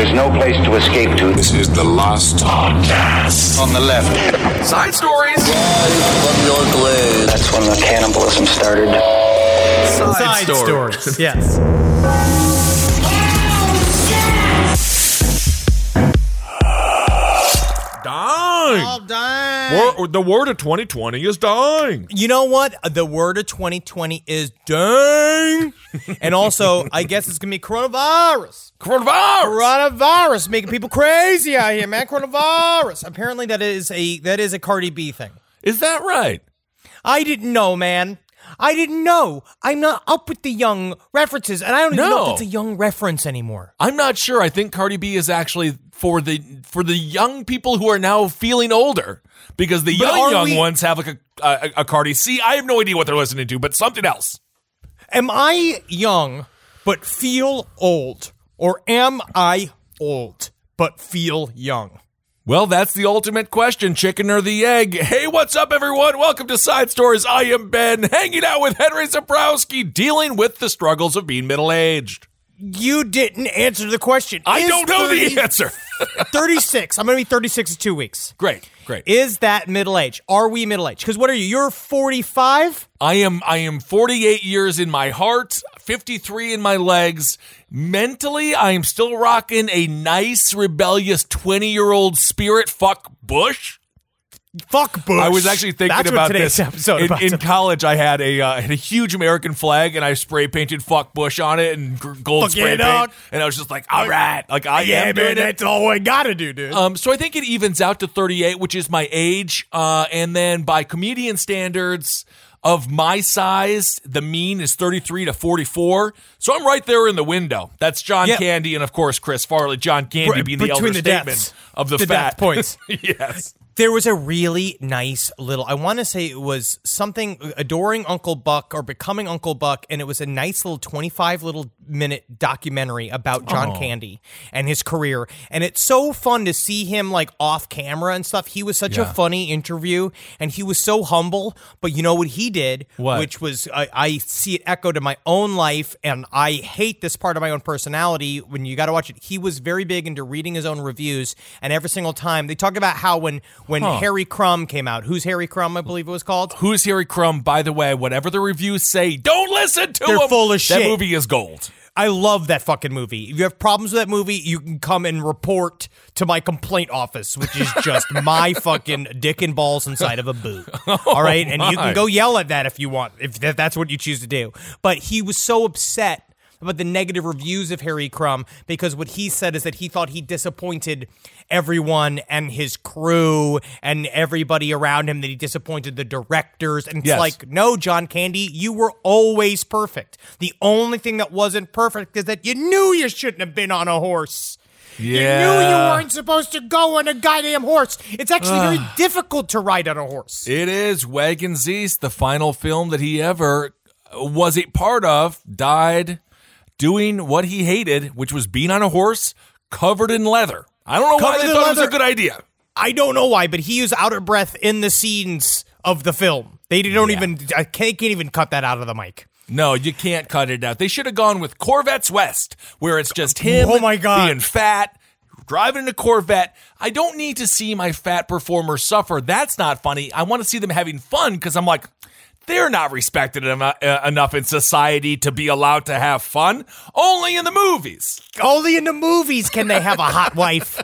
There's no place to escape to. This is the last podcast. On the left. Side stories. That's when the cannibalism started. Side, Side stories. stories. yes. Dying. Oh, dang. Wor- the word of 2020 is dying. You know what? Uh, the word of 2020 is dang. and also, I guess it's going to be coronavirus. Coronavirus. Coronavirus making people crazy out here, man. Coronavirus. Apparently, that is a that is a Cardi B thing. Is that right? I didn't know, man. I didn't know. I'm not up with the young references, and I don't even know No. if it's a young reference anymore. I'm not sure. I think Cardi B is actually for the for the young people who are now feeling older because the But young young we- ones have like a, a a Cardi. See, I have no idea what they're listening to, but something else. Am I young but feel old, or am I old but feel young? Well, that's the ultimate question, chicken or the egg. Hey, what's up, everyone? Welcome to Side Stories. I am Ben, hanging out with Henry Zabrowski, dealing with the struggles of being middle aged. You didn't answer the question. I Is don't know 30 the answer. 36. I'm going to be 36 in two weeks. great, great. Is that middle age? Are we middle age? Because what are you? You're 45? I am I am 48 years in my heart, 53 in my legs. Mentally, I am still rocking a nice rebellious 20-year-old spirit fuck Bush. Fuck Bush. I was actually thinking That's about today's this. episode in, about in college, I had a uh, had a huge American flag, and I spray painted "fuck Bush" on it and gr- gold Fuck spray paint, dog. and I was just like, "All right, like I yeah, am doing man, it." that's all I got to do, dude. Um, so I think it evens out to 38, which is my age. Uh, and then by comedian standards of my size, the mean is 33 to 44. So I'm right there in the window. That's John Yeah. Candy and of course Chris Farley. John Candy being the elder the statement deaths. of the, The fat points. yes. There was a really nice little i want to say it was something adoring uncle buck or becoming uncle buck and it was a nice little 25 little minute documentary about john oh. candy and his career. And it's so fun to see him like off camera and stuff. He was such a funny interview and he was so humble. But you know what he did? What? which was I, I see it echoed in my own life and i hate this part of my own personality. When you got to watch it he was very big into reading his own reviews and every single time they talk about how when when harry crumb came out who's harry crumb i believe it was called Who's Harry Crumb? By the way, whatever the reviews say, don't listen to They're them. full of shit. That movie is gold. I love that fucking movie. If you have problems with that movie, you can come and report to my complaint office, which is just my fucking dick and balls inside of a boot. All right, and you can go yell at that if you want, if that's what you choose to do. But he was so upset about the negative reviews of Harry Crumb because what he said is that he thought he disappointed everyone and his crew and everybody around him that he disappointed the directors. And it's Yes. like no John Candy you were always perfect. The only thing that wasn't perfect is that you knew you shouldn't have been on a horse. Yeah. you knew you weren't supposed to go on a goddamn horse. It's actually very difficult to ride on a horse. It is. Wagons East, the final film that he ever was a part of, died doing what he hated, which was being on a horse covered in leather. I don't know why they thought it was a good idea. I don't know why, but he was out of breath in the scenes of the film. They don't Yeah. even. I can't, can't even cut that out of the mic. No, you can't cut it out. They should have gone with Corvettes West, where it's just him Oh my God. being fat, driving in a Corvette. I don't need to see my fat performer suffer. That's not funny. I want to see them having fun because I'm like, they're not respected emo- uh, enough in society to be allowed to have fun. Only in the movies. Only in the movies can they have a hot wife.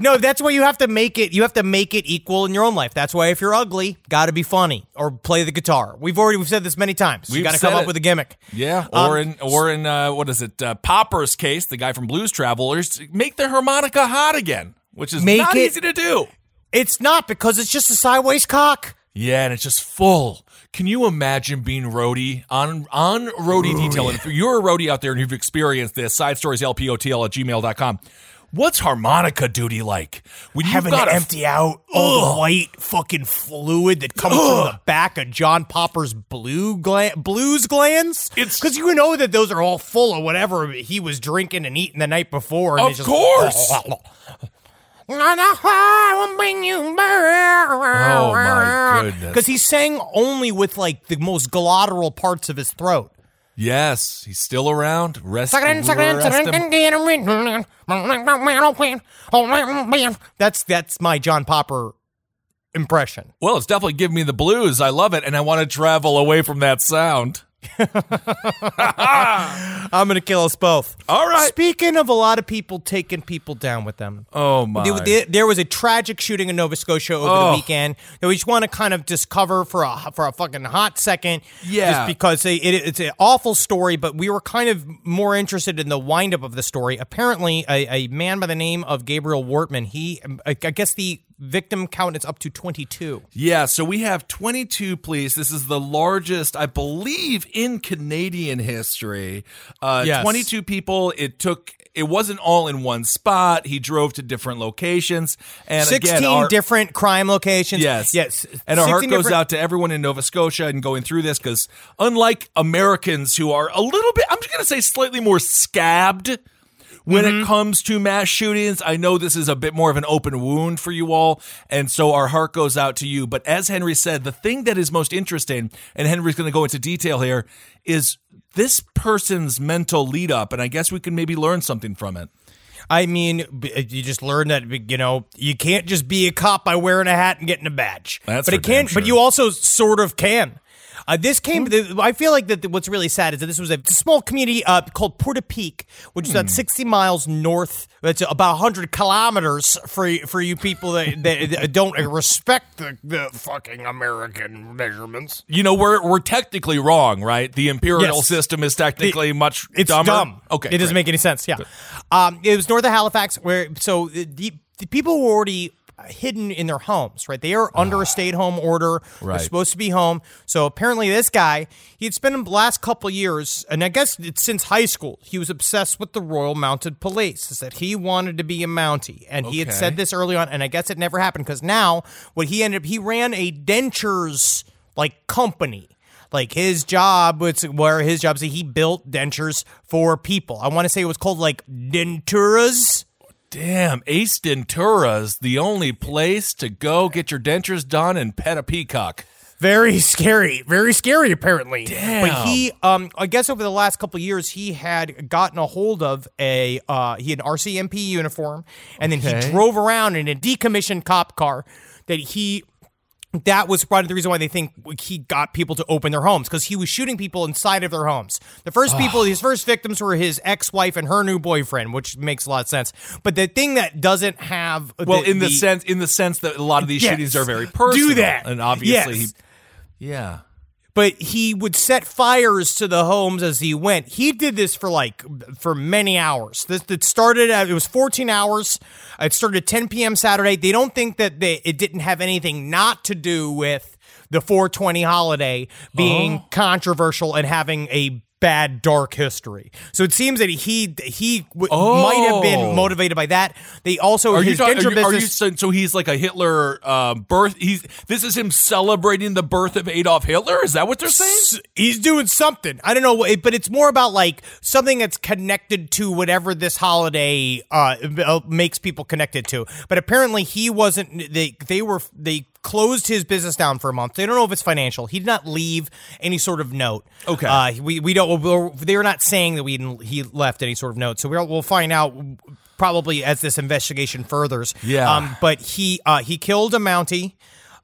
No, that's why you have to make it. You have to make it equal in your own life. That's why if you're ugly, got to be funny or play the guitar. We've already we've said this many times. you We've got to come up with a gimmick. Yeah, Um, or in or in uh, what is it? Uh, Popper's case, the guy from Blues Travelers, make the harmonica hot again, which is Make not it- easy to do. It's not because it's just a sideways cock. Yeah, and it's just full. Can you imagine being roadie on on roadie detail? And if you're a roadie out there and you've experienced this, side stories lpotl at gmail.com. What's harmonica duty like? When you've having got to a- empty out all the white fucking fluid that comes from the back of John Popper's blue gla- blues glands. It's- because you know that those are all full of whatever he was drinking and eating the night before. And Of it's just, course. Oh, my goodness. Because he sang only with like the most glottal parts of his throat. Yes, he's still around. Rest, Suck it in, suck it in, rest him. in, get it in. That's that's my John Popper impression. Well, it's definitely giving me the blues. I love it, and I want to travel away from that sound. I'm gonna kill us both. All right. Speaking of a lot of people taking people down with them. Oh my! There, there- there was a tragic shooting in Nova Scotia over Oh. the weekend that we just want to kind of just cover for a for a fucking hot second. Yeah. just because they, it, it's an awful story, but we were kind of more interested in the windup of the story. Apparently, a, a man by the name of Gabriel Wortman, he, I guess the victim count is up to twenty two. Yeah, so we have 22 police. This is the largest, I believe, in Canadian history. Uh, Yes. 22 people. It took. It wasn't all in one spot. He drove to different locations, and 16 again, our, different crime locations. Yes. Yes. And our heart goes out to everyone in Nova Scotia and going through this because, unlike Americans who are a little bit, I'm just going to say slightly more scabbed when Mm-hmm. it comes to mass shootings, I know this is a bit more of an open wound for you all. And so our heart goes out to you. But as Henry said, the thing that is most interesting, and Henry's going to go into detail here, is this person's mental lead up. And I guess we can maybe learn something from it. I mean, uh, you just learn that you know you can't just be a cop by wearing a hat and getting a badge. That's but it can. damn But you also sort of can. Uh, this came. the- I feel like that. What's really sad is that this was a small community uh, called Portapique, which is about sixty miles north. That's about hundred kilometers for for you people that, that don't respect the, the fucking American measurements. You know, we're, we're technically wrong, right? The imperial Yes. system is technically much It's dumber. dumb. Okay. it doesn't make any sense. Yeah, um, it was north of Halifax, where so the, the people were already Uh, hidden in their homes. Right, they are under a ah, stay-at-home order. They're Right. supposed to be home. So apparently, this guy he had spent the last couple years, and I guess it's since high school, he was obsessed with the Royal Mounted Police. Is that he wanted to be a Mountie, and he had said this early on, and I guess it never happened because now what he ended up he ran a dentures like company. Like his job was where his job is he built dentures for people. I want to say it was called like denturas. Damn, Ace Ventura's the only place to go get your dentures done and pet a peacock. Very scary, very scary. Apparently, Damn. But he, um, I guess over the last couple of years, he had gotten a hold of a uh, he had an RCMP uniform, and then he drove around in a decommissioned cop car that he. That was part of the reason why they think he got people to open their homes because he was shooting people inside of their homes. The first people, his first victims were his ex-wife and her new boyfriend, which makes a lot of sense. But the thing that doesn't have Well, in the, sense in the sense that a lot of these Yes. shootings are very personal. Do that. And obviously Yes. he Yeah. But he would set fires to the homes as he went. He did this for like for many hours. This it started at it was 14 hours. It started at 10 p.m. Saturday. They don't think that they, it didn't have anything not to do with the 420 holiday being Oh. controversial and having a bad dark history. So it seems that he he w- might have Oh. been motivated by that. They also Are you, his denture are, you, are you so, he's like a Hitler uh, birth he's this is him celebrating the birth of Adolf Hitler? Is that what they're saying? He's doing something. I don't know, what- but it's more about like something that's connected to whatever this holiday uh, uh, makes people connected to. But apparently, he wasn't. They they were they closed his business down for a month. They don't know if it's financial. He did not leave any sort of note. Okay. uh, we we don't. They're not saying that we didn't, he left any sort of note. So we'll we'll find out. Probably as this investigation furthers. Yeah. Um, but he uh, he killed a Mountie.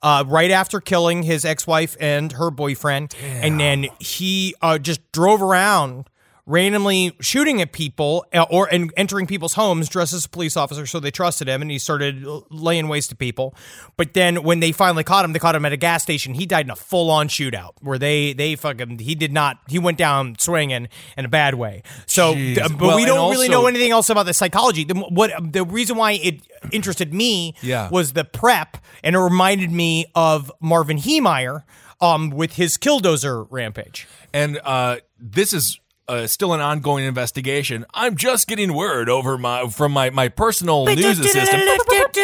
uh, right after killing his ex-wife and her boyfriend, and then he uh, just drove around randomly shooting at people uh, or and entering people's homes dressed as a police officer so they trusted him and he started laying waste to people. But then when they finally caught him they caught him at a gas station. He died in a full-on shootout where they they fucking he did not he went down swinging in a bad way. So Jeez. but Well, we don't really also- know anything else about the psychology. The, what the reason why it interested me Yeah. was the prep and it reminded me of Marvin Heemeyer um with his killdozer rampage. And uh, this is uh, still an ongoing investigation. I'm just getting word over my from my my personal news assistant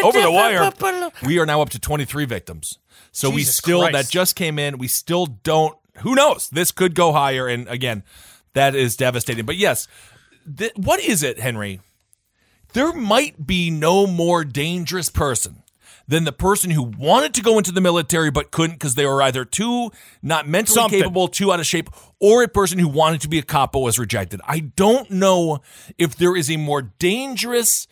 over the wire. We are now up to 23 victims. So we Jesus still Christ. that just came in. We still don't. Who knows? This could go higher. And again, that is devastating. But yes, th- what is it, Henry? There might be no more dangerous person than the person who wanted to go into the military but couldn't because they were either too not mentally Something. capable, too out of shape, or a person who wanted to be a cop but was rejected. I don't know if there is a more dangerous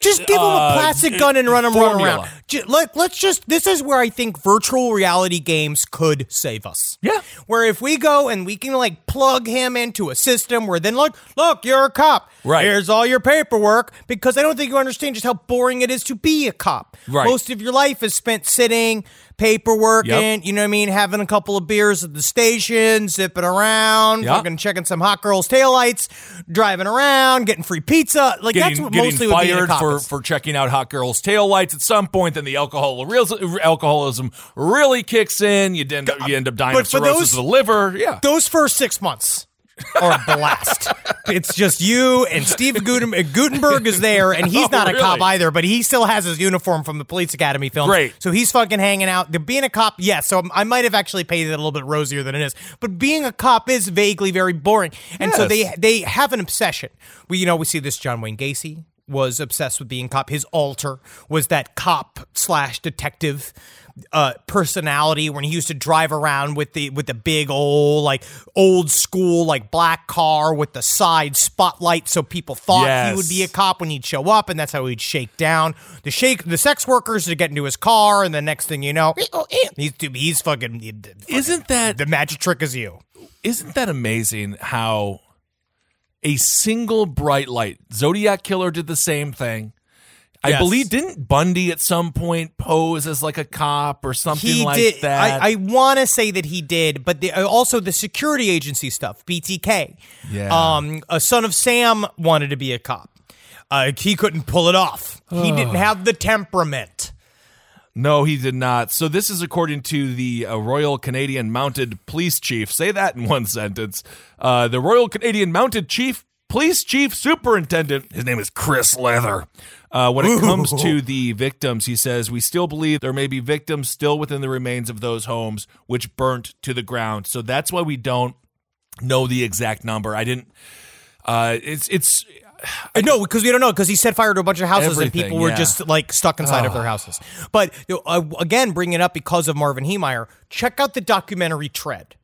Just give him a Uh, plastic gun and run him run around. Let, let's just, this is where I think virtual reality games could save us. Yeah. Where if we go and we can like plug him into a system where then look, look, you're a cop. Right. Here's all your paperwork because I don't think you understand just how boring it is to be a cop. Right. Most of your life is spent sitting, paperwork, Yep. and you know what I mean, having a couple of beers at the station, zipping around, Yep. fucking checking some hot girls' taillights, driving around, getting free pizza. Like that's what getting mostly would be a fired cop for, is. for checking out hot girls' taillights at some point. Then the alcohol alcoholism really kicks in. You end up, you end up dying But of cirrhosis those- of the liver. Yeah. those first six months a blast. it's just you and Steve Guten- uh, Guttenberg is there, and he's Oh, not a cop either, but he still has his uniform from the Police Academy film. Great. So he's fucking hanging out. The, being a cop, yes. so I might have actually painted it a little bit rosier than it is, but being a cop is vaguely very boring, and so they they have an obsession. We you know we see this John Wayne Gacy was obsessed with being cop. His alter was that cop slash detective uh personality when he used to drive around with the with the big old like old school like black car with the side spotlight so people thought Yes. he would be a cop when he'd show up and that's how he'd shake down the shake the sex workers to get into his car and the next thing you know he's he's fucking Isn't that the magic trick is you isn't that amazing how a single bright light Zodiac killer did the same thing. I Yes. believe didn't Bundy at some point pose as like a cop or something he like did. that. I, I want to say that he did, but the, also the security agency stuff, BTK. Yeah. Um, a son of Sam wanted to be a cop. Uh, he couldn't pull it off. He didn't have the temperament. No, he did not. So this is according to the uh, Royal Canadian Mounted Police Chief. Say that in one sentence. Uh, the Royal Canadian Mounted Chief Police Chief Superintendent. His name is Chris Leather. Uh, when it comes to the victims, he says we still believe there may be victims still within the remains of those homes which burnt to the ground. So that's why we don't know the exact number. I didn't. Uh, it's it's Uh, No, because we don't know. Because he set fire to a bunch of houses and people were yeah. just like stuck inside of their houses. But know, uh, again, bringing it up because of Marvin Heemeyer, check out the documentary Tread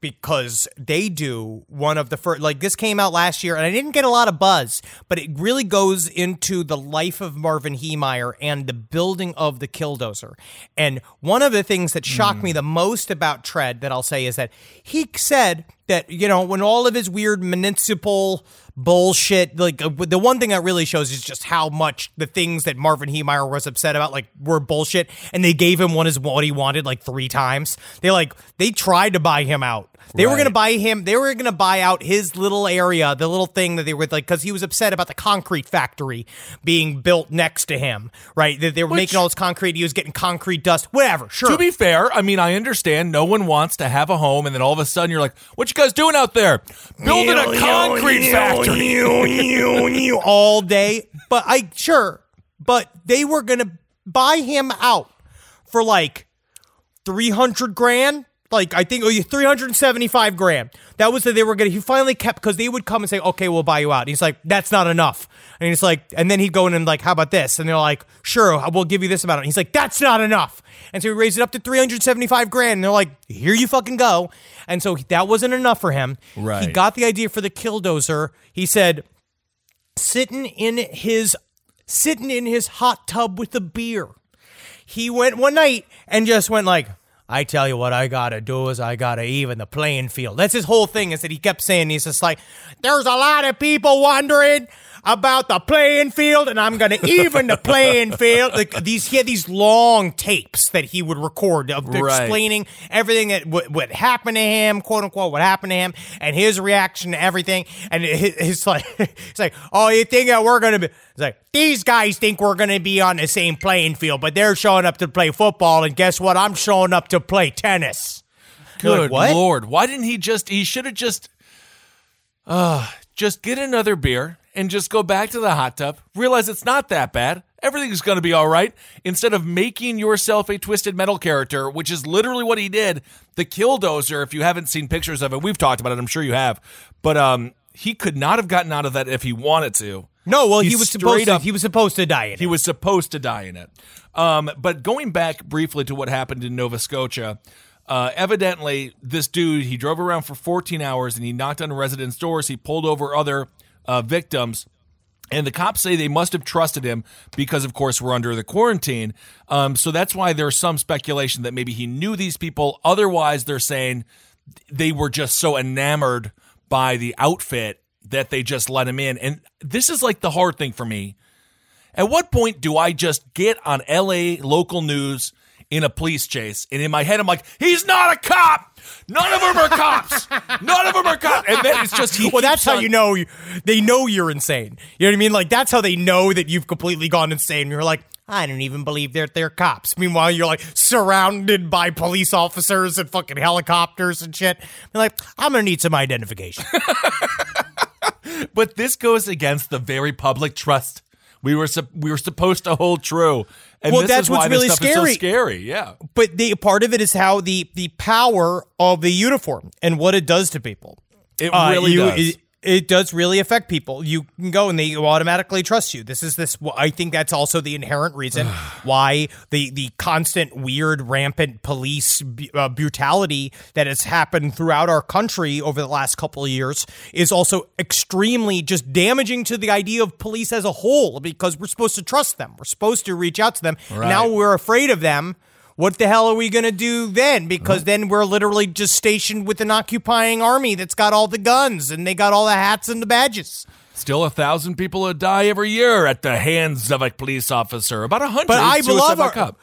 because they do one of the first. Like this came out last year, and I didn't get a lot of buzz, but it really goes into the life of Marvin Heemeyer and the building of the Killdozer. And one of the things that shocked me hmm. the most about Tread that I'll say is that he said that you know when all of his weird municipal bullshit like uh, the one thing that really shows is just how much the things that Marvin Heemeyer was upset about like were bullshit and they gave him one is what he wanted like three times. They like they tried to buy him out they were gonna buy him they were gonna buy out his little area the little thing that they were like because he was upset about the concrete factory being built next to him right that they were Which- making all this concrete he was getting concrete dust whatever sure To be fair, I mean, I understand no one wants to have a home and then all of a sudden you're like, what you guys doing out there? Building a concrete factory. all day. But I sure, but they were gonna buy him out for like three hundred grand. Like I think oh, oh, three hundred and seventy-five grand. That was that they were gonna. He finally kept because they would come and say, "Okay, we'll buy you out." And he's like, "That's not enough." And he's like, and then he'd go in and like, "How about this?" And they're like, "Sure, we'll give you this amount." And he's like, "That's not enough." And so he raised it up to three hundred seventy-five grand. And they're like, "Here you fucking go." And so that wasn't enough for him. Right. He got the idea for the killdozer. He said, sitting in his sitting in his hot tub with a beer. he went one night and just went like, I tell you what I gotta do is I gotta even the playing field. That's his whole thing is that he kept saying he's just like, there's a lot of people wondering about the playing field and I'm going to even the playing field. Like these, he had these long tapes that he would record of Right. explaining everything that what, what happened to him, quote unquote, what happened to him, and his reaction to everything. And it's like, it's like, oh, you think that we're going to be? It's like these guys think we're going to be on the same playing field, but they're showing up to play football, and guess what? I'm showing up to play tennis. You're like, Good lord! Why didn't he just? He should have just, uh, just get another beer and just go back to the hot tub. Realize it's not that bad. Everything's going to be all right. Instead of making yourself a twisted metal character, which is literally what he did. The killdozer. If you haven't seen pictures of it, we've talked about it. I'm sure you have. But um, he could not have gotten out of that if he wanted to. No, well, he was supposed to. up- He was supposed to die in it. He was supposed to die in it. Um, but going back briefly to what happened in Nova Scotia, uh, evidently this dude he drove around for 14 hours and he knocked on residents' doors. He pulled over other uh, victims. And the cops say they must have trusted him because, of course, we're under the quarantine. Um, so that's why there's some speculation that maybe he knew these people. Otherwise, they're saying they were just so enamored by the outfit that they just let him in. And this is like the hard thing for me. At what point do I just get on LA local news in a police chase? And in my head, I'm like, he's not a cop. None of them are cops. None of them are cops. And then it's just well, that's how on- you know you, they know you're insane. You know what I mean? Like that's how they know that you've completely gone insane. You're like, I don't even believe they're they're cops. Meanwhile, you're like surrounded by police officers and fucking helicopters and shit. You're like, I'm gonna need some identification. But this goes against the very public trust we were sup- we were supposed to hold true. And Well, this that's is why what's this really scary. so scary. Yeah. but the part of it is how the the power of the uniform and what it does to people. It Uh, really you- does. It, it does really affect people. You can go and they automatically trust you. This is this. I think that's also the inherent reason why the the constant weird, rampant police uh, brutality that has happened throughout our country over the last couple of years is also extremely just damaging to the idea of police as a whole because we're supposed to trust them. We're supposed to reach out to them. Now we're afraid of them. What the hell are we going to do then? Because then we're literally just stationed with an occupying army that's got all the guns and they got all the hats and the badges. Still a thousand people die every year at the hands of a police officer. About a hundred. But I love our.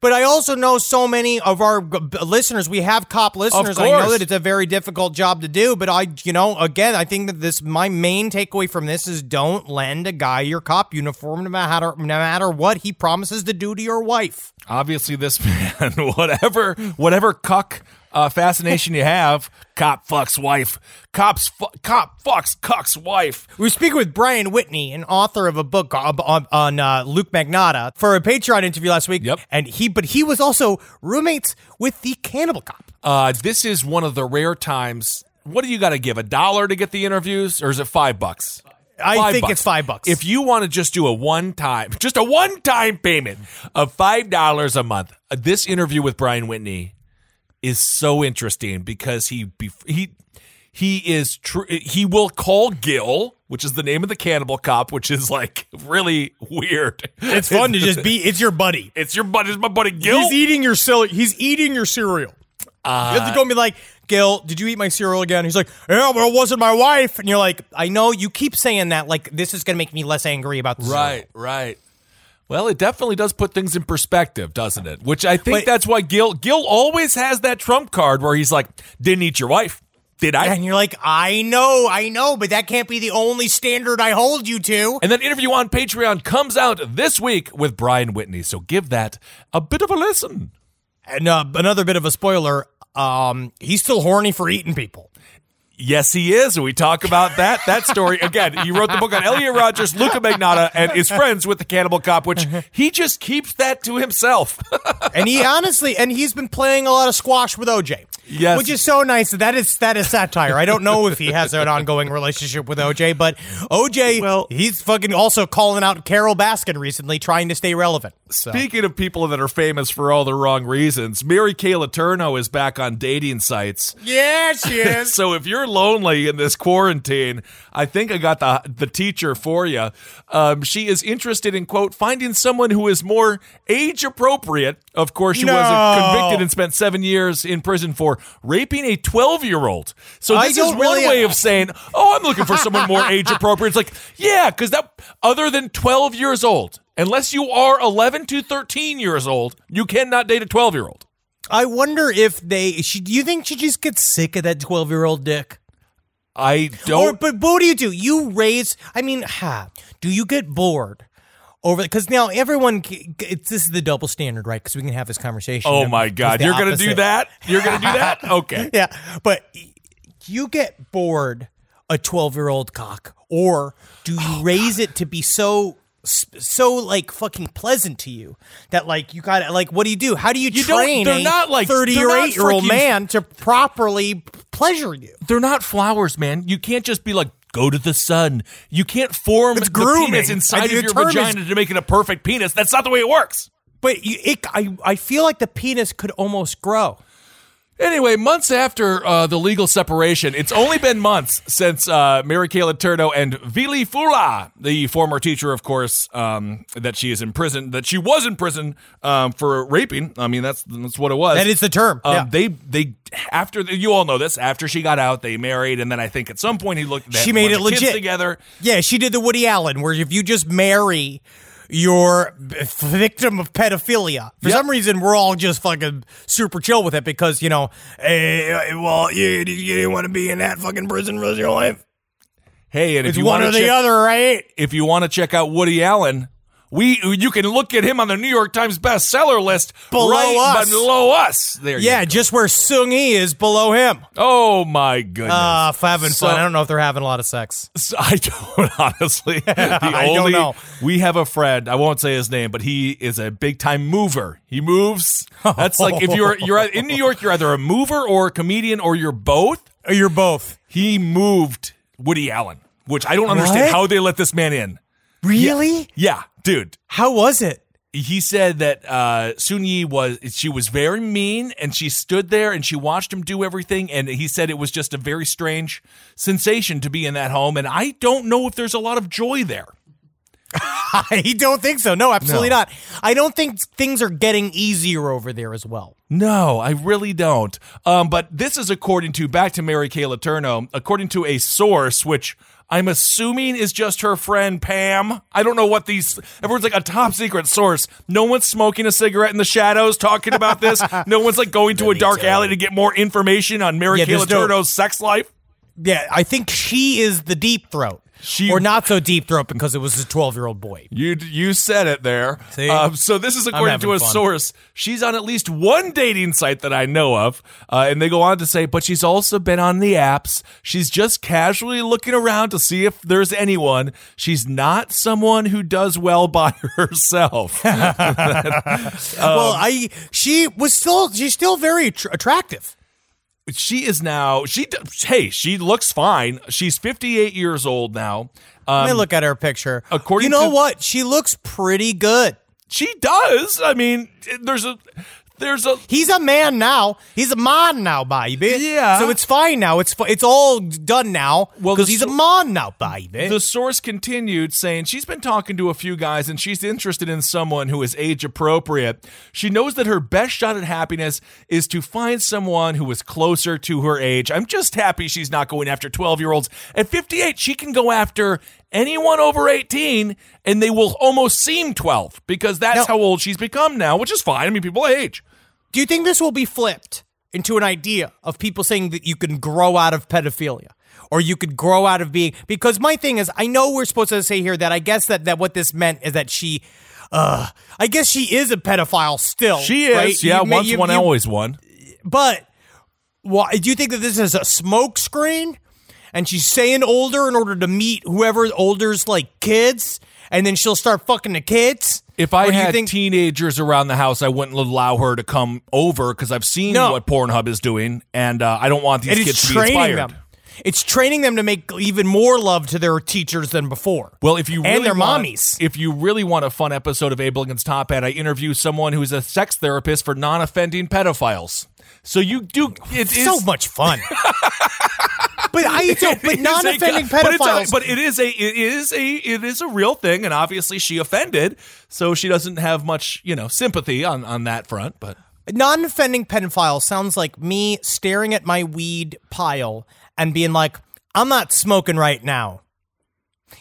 But I also know so many of our listeners. We have cop listeners. I know that it's a very difficult job to do. But I, you know, again, I think that this my main takeaway from this is don't lend a guy your cop uniform no matter no matter what he promises to do to your wife. Obviously, this man, whatever, whatever cuck uh, fascination you have, cop fucks wife, cops, fu- cop fucks cuck's wife. We were speaking with Brian Whitney, an author of a book on, on, on uh, Luke Magnotta, for a Patreon interview last week. Yep. And he, but he was also roommates with the Cannibal Cop. Uh, this is one of the rare times. What do you got to give? A dollar to get the interviews, or is it five bucks? I Five think bucks. it's five bucks. If you want to just do a one time, just a one time payment of five dollars a month, uh, this interview with Brian Whitney is so interesting because he he he is tr- he will call Gil, which is the name of the cannibal cop, which is like really weird. it's fun to just be. It's your buddy. It's your buddy, it's my buddy Gil. He's eating your cereal. He's eating your cereal. you have to go and be like, Gil, did you eat my cereal again? He's like, Yeah, but it wasn't my wife. And you're like, I know you keep saying that. Like this is gonna make me less angry about the cereal. Right, right. Well, it definitely does put things in perspective, doesn't it? Which I think But- that's why Gil Gil always has that trump card where he's like, "Didn't eat your wife, did I?" And you're like, I know, I know, but that can't be the only standard I hold you to. And that interview on Patreon comes out this week with Brian Whitney. So give that a bit of a listen. And uh, another bit of a spoiler, um, he's still horny for eating people. Yes, he is. And we talk about that that story again. He wrote the book on Elliot Rogers, Luka Magnotta, and is friends with the Cannibal Cop, which uh-huh. he just keeps that to himself. And he honestly, and he's been playing a lot of squash with OJ. Yes. Which is so nice. That is that is satire. I don't know if he has an ongoing relationship with OJ, but OJ, well, he's fucking also calling out Carole Baskin recently, trying to stay relevant. Speaking of people that are famous for all the wrong reasons, Mary Kay Letourneau is back on dating sites. Yeah, she is. So if you're lonely in this quarantine, I think I got the the teacher for you. Um, she is interested in quote finding someone who is more age appropriate. Of course, she was No. convicted and spent seven years in prison for raping a 12 year old. So this is one really- way of saying, "Oh, I'm looking for someone more age appropriate." It's like, yeah, because that other than 12 years old, unless you are 11 to 13 years old, you cannot date a 12 year old. I wonder if they. She, do you think she just gets sick of that twelve-year-old dick? I don't. but, but what do you do? You raise. I mean, ha. Do you get bored over? Because now everyone. It's, this is the double standard, right? Because we can have this conversation. oh my God, you're gonna do that? You're gonna do that? Okay. Yeah, but you get bored a 12 year old cock, or do you Oh, raise it to be so so like fucking pleasant to you that like you got like what do you do? How do you, You train they're a not like- 30 or 8 year old man to properly pleasure you? They're not flowers, man. You can't just be like. Go to the sun. You can't form It's the grooming. penis inside of your term is- vagina to make it a perfect penis. That's not the way it works. But you, it, I I feel like the penis could almost grow. Anyway, months after uh, the legal separation, it's only been months since uh, Mary Kay Letourneau and Vili Fualaau, the former teacher, of course, um, that she is in prison, that she was in prison um, for raping. I mean, that's that's what it was. That is the term. Um, yeah. They they after you all know this. After she got out, they married, and then I think at some point he looked. She made it legit. together. Yeah, she did the Woody Allen, where if you just marry your victim of pedophilia, for Yep. some reason we're all just fucking super chill with it because you know, eh, well, you, you didn't want to be in that fucking prison for the rest of your life. Hey, and if It's you one or to the other, right? if you want to check out Woody Allen, we you can look at him on the New York Times bestseller list Below right us. below us. There, you Yeah, just where Soon-Yi is below him. Oh my goodness. Uh, having So- fun. I don't know if they're having a lot of sex. So I don't honestly. I don't know. we have a friend. I won't say his name, but he is a big time mover. He moves. That's like if you're you're in New York, you're either a mover or a comedian or you're both. Oh, You're both. He moved Woody Allen, which I don't understand What? how they let this man in. Really? Yeah, dude. How was it? he said that uh, Soon-Yi was she was very mean, and she stood there and she watched him do everything, and he said it was just a very strange sensation to be in that home, and I don't know if there's a lot of joy there. I don't think so. No, absolutely No. not. I don't think things are getting easier over there as well. No, I really don't. Um, but this is according to back to Mary Kay Letourneau, according to a source, which I'm assuming is just her friend Pam. I don't know what these. Everyone's like a top secret source. No one's smoking a cigarette in the shadows talking about this. no one's like going to a dark alley to get more information on Mary Yeah, Kay no- sex life. Yeah, I think she is the deep throat. She- or not so deep throat because it was a 12 year old boy. You you said it there. See? Um, so this is according to a fun. source. She's on at least one dating site that I know of, uh, and they go on to say, but she's also been on the apps. She's just casually looking around to see if there's anyone. She's not someone who does well by herself. well, I she was still she's still very attr- attractive. She is now. She hey, she looks fine. She's 58 years old now. Um, Let me look at her picture. according you know to- what? She looks pretty good. she does. I mean, there's a there's a He's a man now. He's a man now, baby. Yeah. So it's fine now. It's fi- it's all done now. Well, because he's a man now, baby. The source continued saying she's been talking to a few guys and she's interested in someone who is age appropriate. She knows that her best shot at happiness is to find someone who is closer to her age. I'm just happy she's not going after 12 year olds. At 58, she can go after anyone over 18 and they will almost seem 12 because that's Now- how old she's become now, which is fine. I mean, people age. Do you think this will be flipped into an idea of people saying that you can grow out of pedophilia? Or you could grow out of being because my thing is I know we're supposed to say here that I guess that, that what this meant is that she uh I guess she is a pedophile still. She is. right? Yeah, You once you- one, you- always one. But why do you think that this is a smoke screen? And she's saying older in order to meet whoever older's like kids, and then she'll start fucking the kids. If I Or do you had think- teenagers around the house, I wouldn't allow her to come over because I've seen No. what Pornhub is doing, and uh, I don't want these and kids to be training inspired. them. It's training them to make even more love to their teachers than before. Well, if you really and their want, mommies. if you really want a fun episode of Abe Lincoln's Top Hat, I interview someone who's a sex therapist for non-offending pedophiles. So you do it is so much fun. but I don't. But It is a- non-offending but it's a- pedophiles. But, it is a it is a it is a real thing, and obviously she offended, so she doesn't have much you know sympathy on on that front. But non-offending pedophile sounds like me staring at my weed pile and being like, "I'm not smoking right now,"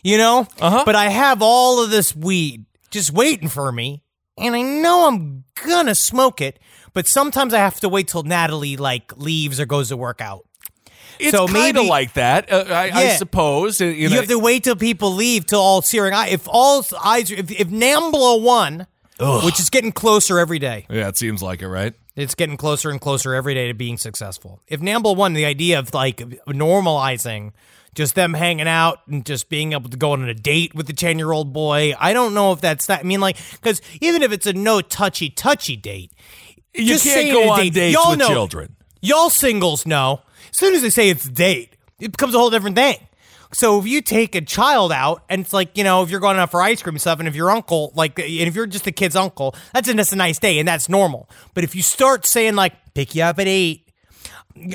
you know. Uh-huh. But I have all of this weed just waiting for me, and I know I'm gonna smoke it. But sometimes I have to wait till Natalie like leaves or goes to work out. it's So kind of like that, uh, I, I suppose. uh, You, You have to wait till people leave till all searing eye. If all eyes, if, if Nambla won, which is getting closer every day, yeah, it seems like it, right? It's getting closer and closer every day to being successful. If Nambla won, the idea of like normalizing just them hanging out and just being able to go on a date with the 10 year old boy, I don't know if that's that. I mean, like, because even if it's a no touchy touchy date, You just can't go a on date, dates y'all with know- children. Y'all singles know. As soon as they say it's a date, it becomes a whole different thing. So if you take a child out, and it's like you know, if you're going out for ice cream and stuff, and if your uncle, like, and if you're just the kid's uncle, that's a, that's a nice day, and that's normal. But if you start saying like, pick you up at eight,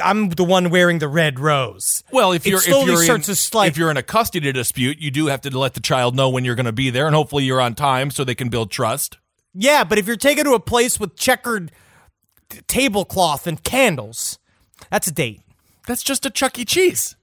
I'm the one wearing the red rose. Well, if you're if you're in, starts to slide. if you're in a custody dispute, you do have to let the child know when you're going to be there, and hopefully you're on time so they can build trust. Yeah, but if you're taken to a place with checkered tablecloth and candles, that's a date. That's just a Chuck E. Cheese.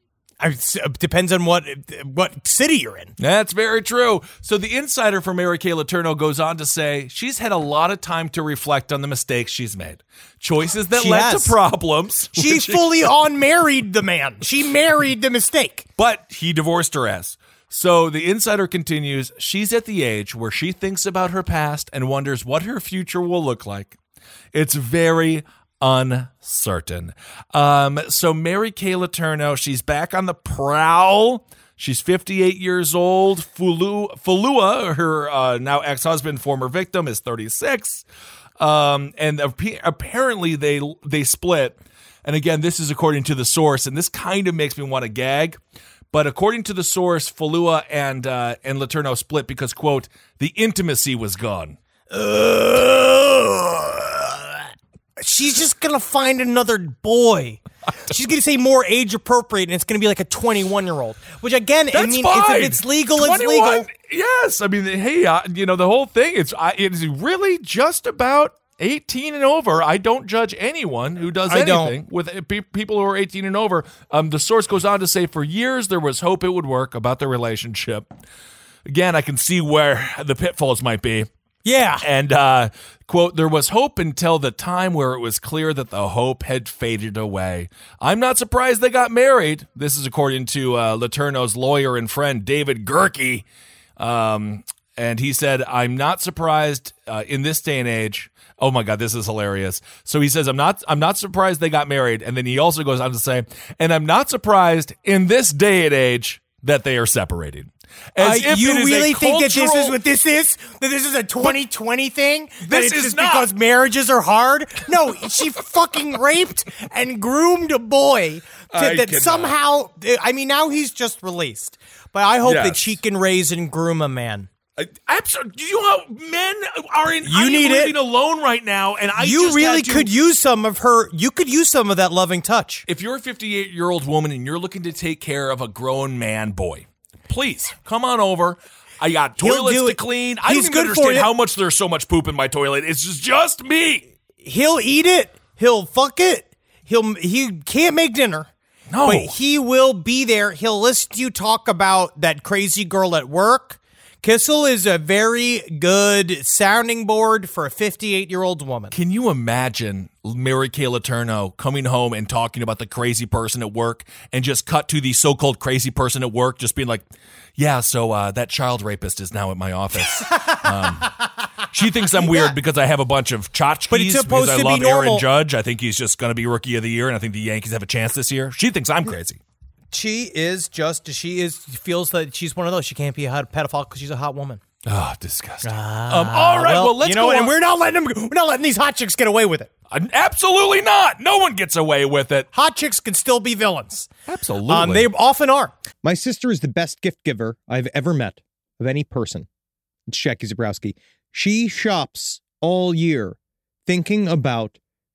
It uh, depends on what what city you're in. That's very true. So the insider for Mary Kay Letourneau goes on to say she's had a lot of time to reflect on the mistakes she's made, choices that She led has. to problems. She fully on married the man. She married the mistake. but he divorced her ass. So the insider continues, she's at the age where she thinks about her past and wonders what her future will look like. It's very uncertain. Um, so Mary Kay Letourneau, she's back on the prowl. She's 58 years old. Fulu, Fulua, her uh, now ex-husband, former victim, is 36. Um, and ap- apparently they they split. And again, this is according to the source, and this kind of makes me want to gag. But according to the source, Falua and uh, and Letourneau split because quote the intimacy was gone. She's just gonna find another boy. She's gonna say more age appropriate, and it's gonna be like a 21 year old. Which again, I mean, fine. if it's legal, it's 21, legal. Yes, I mean, hey, uh, you know the whole thing. It's I, it's really just about. 18 and over. I don't judge anyone who does I anything with uh, people who are 18 and over. Um, the source goes on to say, for years there was hope it would work about the relationship. Again, I can see where the pitfalls might be. Yeah, And uh, quote, there was hope until the time where it was clear that the hope had faded away. I'm not surprised they got married. This is according to uh, lawyer and friend, David Gehrke. Um, and he said, I'm not surprised uh, in this day and age. Oh my God, this is hilarious. So he says, I'm not, I'm not surprised they got married. And then he also goes on to say, and I'm not surprised in this day and age that they are separated. As Uh, if you it really think that this is what this is? That this is a 2020 thing? That This is just not. because marriages are hard? No, she fucking raped and groomed a boy to, that cannot. somehow. I mean, now he's just released, but I hope that she can raise and groom a man. Absolutely. Do you know how men are in? You I need it. living alone right now, and I you really could use some of her. You could use some of that loving touch. If you're a 58 year old woman and you're looking to take care of a grown man boy, please come on over. I got toilets to it. clean. I don't even understand how much there's so much poop in my toilet. It's just just me. He'll eat it. He'll fuck it. He'll he can't make dinner. No. But he will be there. He'll listen to you talk about that crazy girl at work. Kissel is a very good sounding board for a 58 year old woman. Can you imagine Mary Kay Letourneau coming home and talking about the crazy person at work and just cut to the so-called crazy person at work just being like, yeah, so uh, that child rapist is now at my office. um, she thinks I'm weird because I have a bunch of tchotchkes But it's supposed because I to be love normal. Aaron Judge. I think he's just going to be rookie of the year and I think the Yankees have a chance this year. She thinks I'm crazy. She is just, she is, feels that she's one of those. She can't be a hot pedophile because she's a hot woman. Oh, disgusting. um, all right, well, let's you know, go. and on. we're not letting them. We're not letting these hot chicks get away with it. Uh, Absolutely not. No one gets away with it. Hot chicks can still be villains. Absolutely. Um, they often are. My sister is the best gift giver I've ever met of any person. It's Jackie Zabrowski. She shops all year thinking about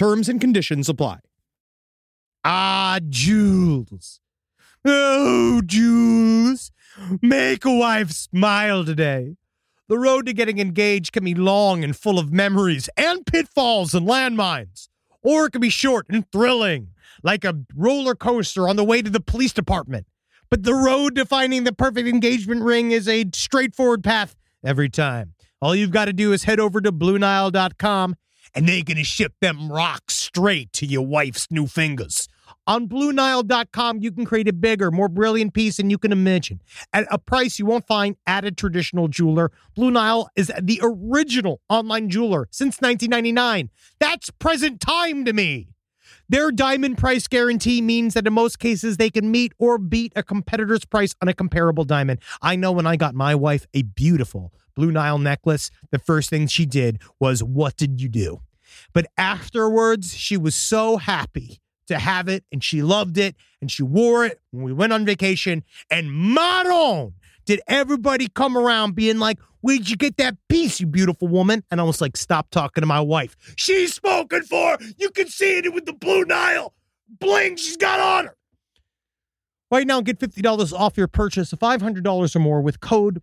Terms and conditions apply. Ah, Jules. Oh, Jules. Make a wife smile today. The road to getting engaged can be long and full of memories and pitfalls and landmines, or it can be short and thrilling, like a roller coaster on the way to the police department. But the road to finding the perfect engagement ring is a straightforward path every time. All you've got to do is head over to BlueNile.com and they're going to ship them rocks straight to your wife's new fingers. On BlueNile.com, you can create a bigger, more brilliant piece than you can imagine at a price you won't find at a traditional jeweler. Blue Nile is the original online jeweler since 1999. That's present time to me. Their diamond price guarantee means that in most cases they can meet or beat a competitor's price on a comparable diamond. I know when I got my wife a beautiful Blue Nile necklace, the first thing she did was, What did you do? But afterwards, she was so happy to have it and she loved it and she wore it when we went on vacation. And Maron, did everybody come around being like, Where'd you get that piece, you beautiful woman? And I was like, Stop talking to my wife. She's spoken for. You can see it with the Blue Nile bling she's got on her. Right now, get $50 off your purchase of $500 or more with code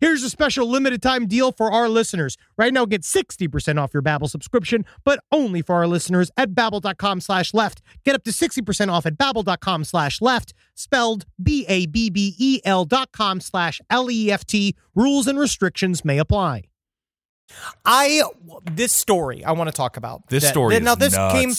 Here's a special limited time deal for our listeners. Right now, get 60% off your Babbel subscription, but only for our listeners at babbel.com slash left. Get up to 60% off at babbel.com slash left, spelled B-A-B-B-E-L dot com slash L-E-F-T. Rules and restrictions may apply. I this story I want to talk about. This That- story that- now this nuts. came.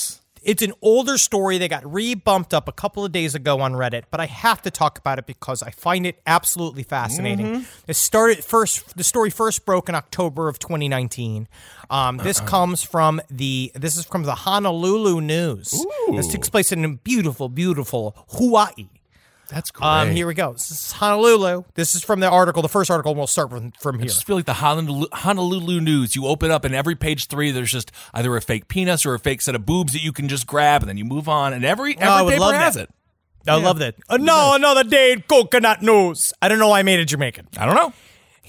It's an older story that got re-bumped up a couple of days ago on Reddit, but I have to talk about it because I find it absolutely fascinating. Mm-hmm. It started first. The story first broke in October of 2019. Um, this comes from the. This is from the Honolulu News. This takes place in beautiful, beautiful Hawaii. That's great. Um, here we go. This is Honolulu. This is from the article. The first article. and We'll start from from I here. just feel like the Honolulu, Honolulu News. You open up, and every page three, there's just either a fake penis or a fake set of boobs that you can just grab, and then you move on. And every every Oh, I would paper love has that. it. I love that. Uh, no, another day in coconut news. I don't know why I made it Jamaican. I don't know.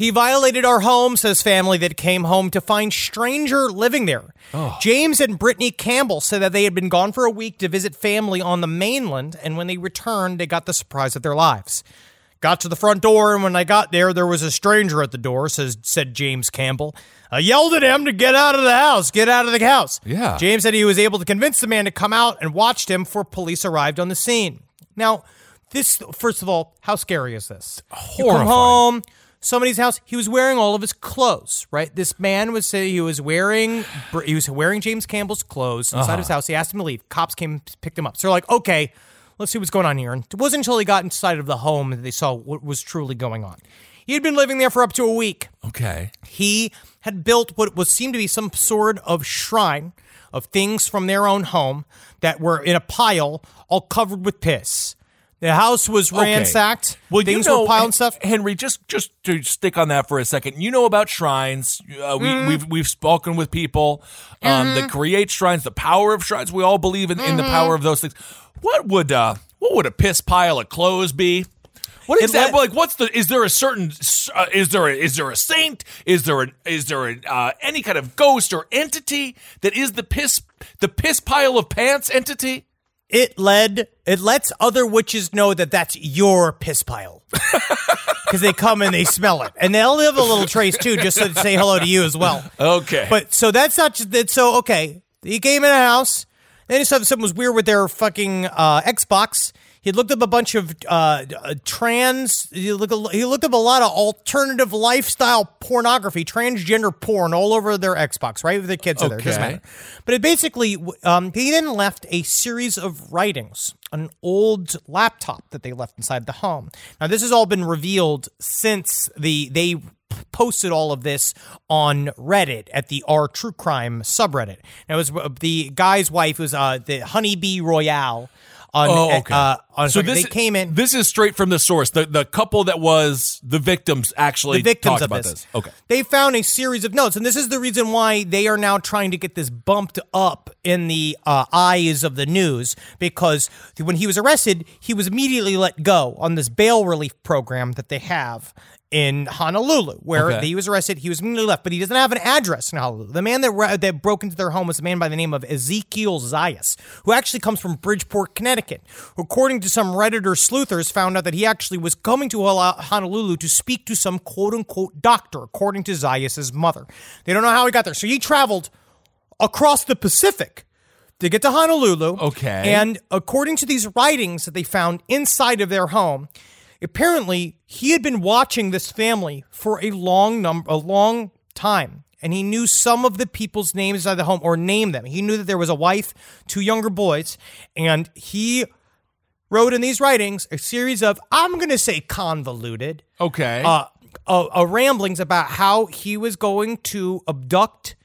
He violated our home, says family that came home to find stranger living there. Oh. James and Brittany Campbell said that they had been gone for a week to visit family on the mainland, and when they returned, they got the surprise of their lives. got to the front door, and when I got there, there was a stranger at the door, says said James Campbell. I yelled at him to get out of the house, get out of the house. Yeah. James said he was able to convince the man to come out and watched him before police arrived on the scene. Now, this, first of all, how scary is this? You come Horrifying. home, somebody's house. He was wearing all of his clothes, right? This man was saying he was wearing he was wearing James Campbell's clothes inside uh-huh. his house. He asked him to leave. Cops came, picked him up. So they're like, okay, let's see what's going on here. And it wasn't until he got inside of the home that they saw what was truly going on. He had been living there for up to a week Okay. he had built what was seemed to be some sort of shrine of things from their own home that were in a pile, all covered with piss. The house was Okay. ransacked. Well, things you know, were piled and stuff. Henry, just just to stick on that for a second, you know about shrines. Uh, we, Mm-hmm. We've we've spoken with people um, that create shrines, the power of shrines. We all believe in, in the Mm-hmm. power of those things. What would uh what would a piss pile of clothes be? What is exactly? like, what's the? Is there a certain? Uh, is there a, is there a saint? Is there an is there a, uh, any kind of ghost or entity that is the piss the piss pile of pants entity? It led. It lets other witches know that that's your piss pile. Because they come and they smell it, and they'll leave a little trace too, just to say hello to you as well. Okay, But so that's not just that. So okay, he came in a house. Then he said something was weird with their fucking uh, Xbox. He looked up a bunch of uh, uh, trans. He looked, he looked up a lot of alternative lifestyle pornography, transgender porn all over their Xbox. Right, the kids are there. Doesn't Okay. matter. But it basically, um, he then left a series of writings, an old laptop that they left inside the home. Now, this has all been revealed since the they posted all of this on Reddit at the R True Crime subreddit. Now, it was uh, the guy's wife was uh, the Honeybee Royale. On, Oh, okay. uh, on so they this came in. This is straight from the source. The the couple that was the victims actually the victims about this. this. Okay. They found a series of notes, and this is the reason why they are now trying to get this bumped up in the uh, eyes of the news. Because when he was arrested, he was immediately let go on this bail relief program that they have in Honolulu, where Okay. he was arrested. He was immediately left, but he doesn't have an address in Honolulu. The man that ra- that broke into their home was a man by the name of Ezekiel Zayas, who actually comes from Bridgeport, Connecticut. Who, according to some redditor sleuthers, found out that he actually was coming to Honolulu to speak to some quote unquote doctor, according to Zayas's mother. They don't know how he got there, so he traveled across the Pacific to get to Honolulu. Okay. And according to these writings that they found inside of their home, apparently he had been watching this family for a long number a long time. And he knew some of the people's names inside the home or named them. He knew that there was a wife, two younger boys, and he wrote in these writings a series of, I'm going to say convoluted, Okay. uh, uh, uh, ramblings about how he was going to abduct,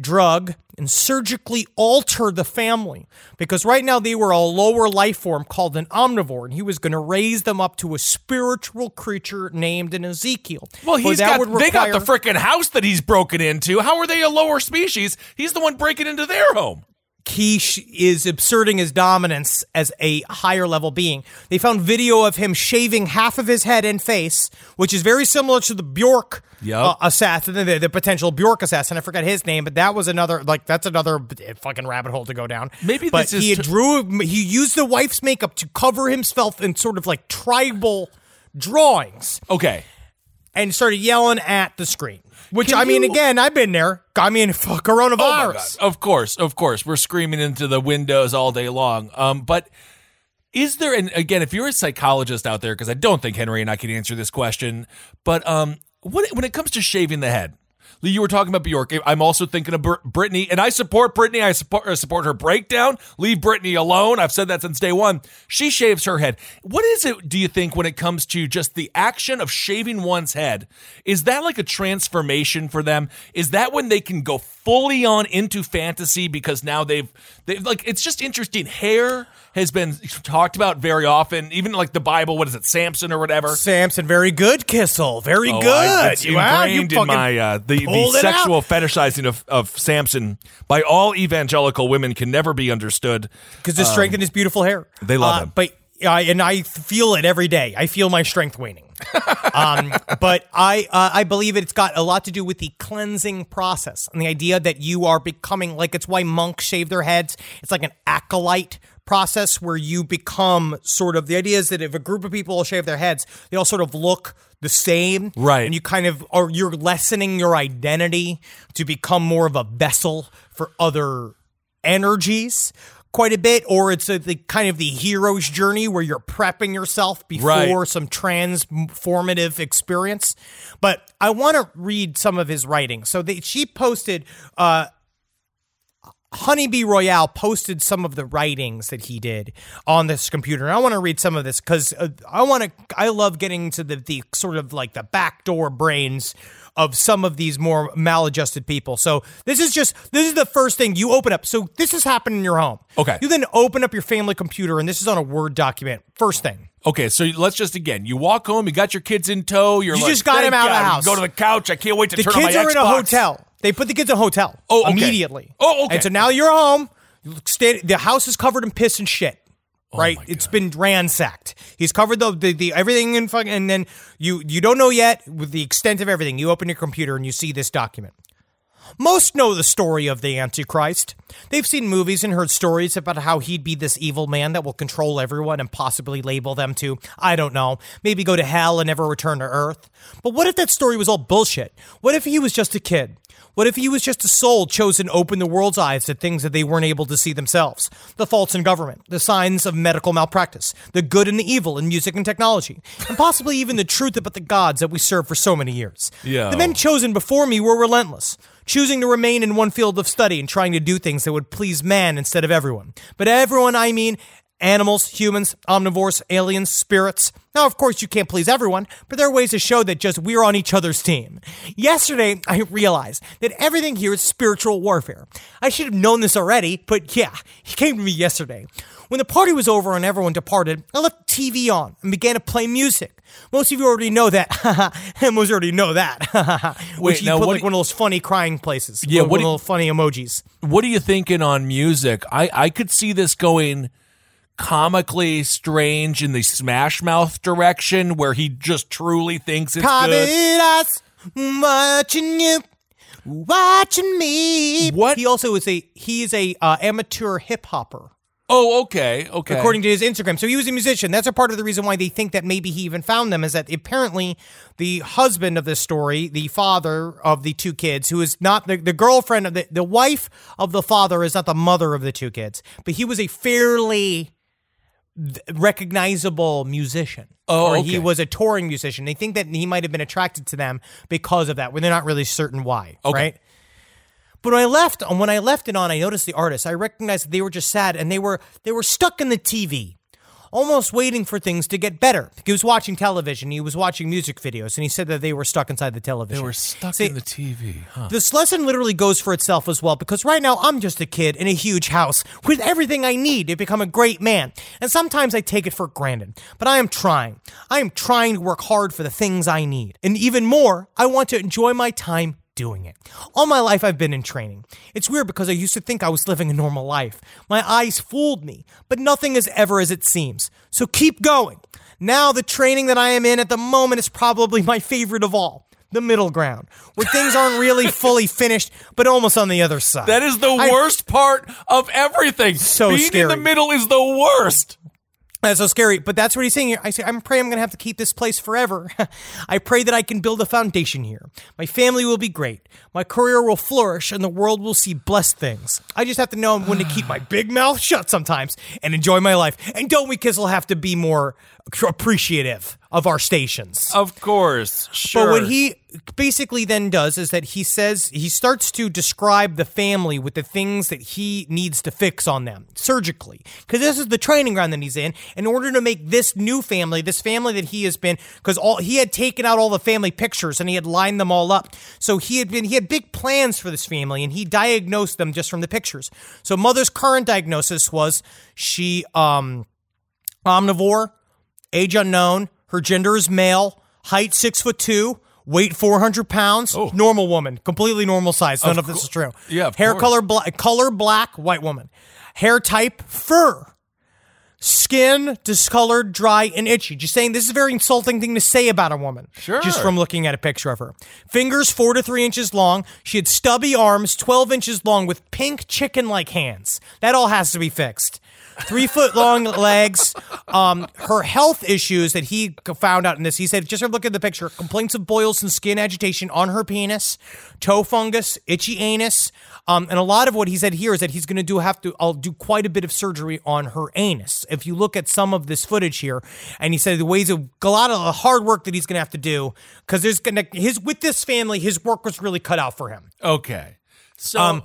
drug, and surgically alter the family. Because right now they were a lower life form called an omnivore, and he was going to raise them up to a spiritual creature named an Ezekiel. well, he's got would they got the require- freaking house that he's broken into. How are they a lower species? He's the one breaking into their home. He is asserting his dominance as a higher level being. They found video of him shaving half of his head and face, which is very similar to the Bjork Yep. uh, assassin, the, the potential Bjork assassin. I forgot his name, but that was another like that's another fucking rabbit hole to go down. Maybe but this is he tr- drew he used the wife's makeup to cover himself in sort of like tribal drawings Okay. and started yelling at the screen. Which Can I mean, you- again, I've been there. I mean, fuck Oh coronavirus. God. Of course, of course, we're screaming into the windows all day long. Um, but is there? And again, if you're a psychologist out there, because I don't think Henry and I can answer this question, but um, what when it comes to shaving the head. Lee, you were talking about Bjork. I'm also thinking of Br- Brittany, and I support Brittany. I support uh, support her breakdown. Leave Brittany alone. I've said that since day one. She shaves her head. What is it? Do you think when it comes to just the action of shaving one's head? Is that like a transformation for them? Is that when they can go fully on into fantasy because now they've they've like it's just interesting. Hair has been talked about very often, even like the Bible. What is it, Samson or whatever? Samson, very good, Kissel. Very Oh, good. I, it's Wow, you ingrained in my uh, the, the it out. sexual fetishizing of, of Samson by all evangelical women can never be understood. because the strength in his beautiful hair. they love Uh, him. But I and I feel it every day. I feel my strength waning. Um, but I uh, I believe it's got a lot to do with the cleansing process and the idea that you are becoming like it's why monks shave their heads. It's like an acolyte process where you become sort of the idea is that if a group of people shave their heads, they all sort of look the same. Right. And you kind of are you're lessening your identity to become more of a vessel for other energies quite a bit or it's a, the kind of the hero's journey where you're prepping yourself before Right. some transformative experience but i want to read some of his writing so they, she posted uh Honeybee Royale posted some of the writings that he did on this computer, and I want to read some of this because uh, I want to. I love getting to the the sort of like the backdoor brains of some of these more maladjusted people. So this is just this is the first thing you open up. So this is happening in your home. Okay. You then open up your family computer, and this is on a Word document. First thing. Okay, so let's just again. You walk home, you got your kids in tow. You're You like, just got "Thank him out of the God, we can house." Go to the couch. I can't wait to turn The turn kids on my are in a hotel. They put the kids in a hotel. Oh, okay. immediately. Oh, okay. And so now you're home. You Stay, the house is covered in piss and shit. Oh right, Oh my it's been ransacked. He's covered the, the the everything in fucking, and then you you don't know yet with the extent of everything. You open your computer and you see this document. Most know the story of the Antichrist. They've seen movies and heard stories about how he'd be this evil man that will control everyone and possibly label them to, I don't know, maybe go to hell and never return to Earth. But what if that story was all bullshit? What if he was just a kid? What if he was just a soul chosen to open the world's eyes to things that they weren't able to see themselves? The faults in government, the signs of medical malpractice, the good and the evil in music and technology, and possibly even the truth about the gods that we serve for so many years. Yeah. The men chosen before me were relentless, choosing to remain in one field of study and trying to do things that would please man instead of everyone. But everyone, I mean animals, humans, omnivores, aliens, spirits. Now, of course, you can't please everyone, but there are ways to show that just we're on each other's team. Yesterday, I realized that everything here is spiritual warfare. I should have known this already, but yeah, he came to me yesterday. When the party was over and everyone departed, I left TV on and began to play music. Most of you already know that. And most already know that. Which he now put what like do- one of those funny crying places. Yeah, one what of do- those funny emojis. What are you thinking on music? I I could see this going comically strange in the Smash Mouth direction, where he just truly thinks it's good. Pavidas, watching you, watching me. What? He also is a he is a uh, amateur hip hopper. Oh, okay, okay. according to his Instagram. So he was a musician. That's a part of the reason why they think that maybe he even found them is that apparently the husband of this story, the father of the two kids, who is not the, the girlfriend of the the wife of the father is not the mother of the two kids, but he was a fairly recognizable musician. Oh, or okay. he was a touring musician. They think that he might have been attracted to them because of that, Where they're not really certain why. Okay. Right. But when I left, when I left it on, I noticed the artists. I recognized that they were just sad, and they were they were stuck in the TV, almost waiting for things to get better. He was watching television. He was watching music videos, and he said that they were stuck inside the television. they were stuck See, in the TV. Huh. This lesson literally goes for itself as well because right now I'm just a kid in a huge house with everything I need to become a great man. And sometimes I take it for granted. But I am trying. I am trying to work hard for the things I need. And even more, I want to enjoy my time doing it. All my life I've been in training. It's weird because I used to think I was living a normal life. My eyes fooled me, but nothing is ever as it seems. So keep going. Now the training that I am in at the moment is probably my favorite of all the middle ground, where things aren't really fully finished, but almost on the other side. That is the I- worst part of everything. So Being in the middle is the worst. That's so scary, but that's what he's saying here. I say, I'm praying I'm going to have to keep this place forever. I pray that I can build a foundation here. My family will be great. My career will flourish, and the world will see blessed things. I just have to know when to keep my big mouth shut sometimes and enjoy my life. And don't we, Kissel, have to be more appreciative of our stations? Of course. Sure. But what he basically then does is that he says he starts to describe the family with the things that he needs to fix on them surgically. Because this is the training ground that he's in. In order to make this new family, this family that he has been, because all he had taken out all the family pictures and he had lined them all up. So he had been he had big plans for this family and he diagnosed them just from the pictures. So mother's current diagnosis was she um omnivore, age unknown, her gender is male, height six foot two, weight four hundred pounds, oh. normal woman, completely normal size. None of, this is true. Yeah, of hair course. color black, color black, white woman, hair type fur. Skin discolored, dry, and itchy. Just saying, this is a very insulting thing to say about a woman. Sure. Just from looking at a picture of her. Fingers four to three inches long. She had stubby arms, 12 inches long, with pink chicken like hands. That all has to be fixed. Three foot long legs. Um, her health issues that he found out in this, he said, just look at the picture: complaints of boils and skin agitation on her penis, toe fungus, itchy anus. Um, and a lot of what he said here is that he's going to do have to I'll do quite a bit of surgery on her anus. If you look at some of this footage here, and he said the ways of a lot of the hard work that he's going to have to do because there's going to his with this family, his work was really cut out for him. Okay. So Um,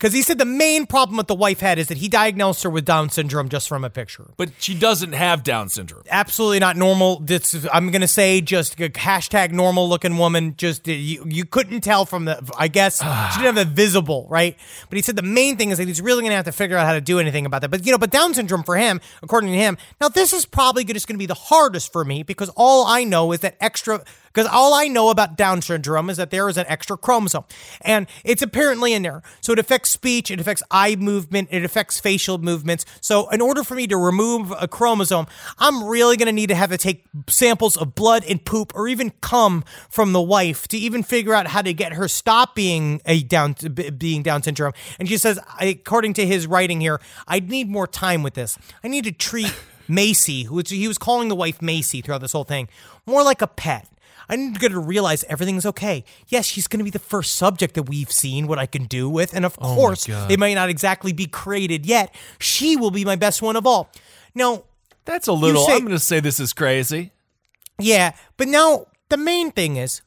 because he said the main problem that the wife had is that he diagnosed her with Down syndrome just from a picture. but she doesn't have Down syndrome. Absolutely not normal. This is, I'm gonna say just a hashtag normal looking woman. Just uh, you, you couldn't tell from the. I guess she didn't have the visible right. But he said the main thing is that he's really gonna have to figure out how to do anything about that. But you know, but Down syndrome for him, according to him, now this is probably just gonna be the hardest for me because all I know is that extra. Because all I know about Down syndrome is that there is an extra chromosome, and it's apparently in there. So it affects speech, it affects eye movement, it affects facial movements. So in order for me to remove a chromosome, I'm really going to need to have to take samples of blood and poop, or even cum from the wife to even figure out how to get her stop being a Down being Down syndrome. And she says, according to his writing here, I need more time with this. I need to treat Macy, who he was calling the wife Macy throughout this whole thing, more like a pet. I need to get her to realize everything's okay. Yes, she's going to be the first subject that we've seen what I can do with, and of oh course, they might not exactly be created yet. She will be my best one of all. Now, That's a little. say- I'm going to say this is crazy. yeah, but now the main thing is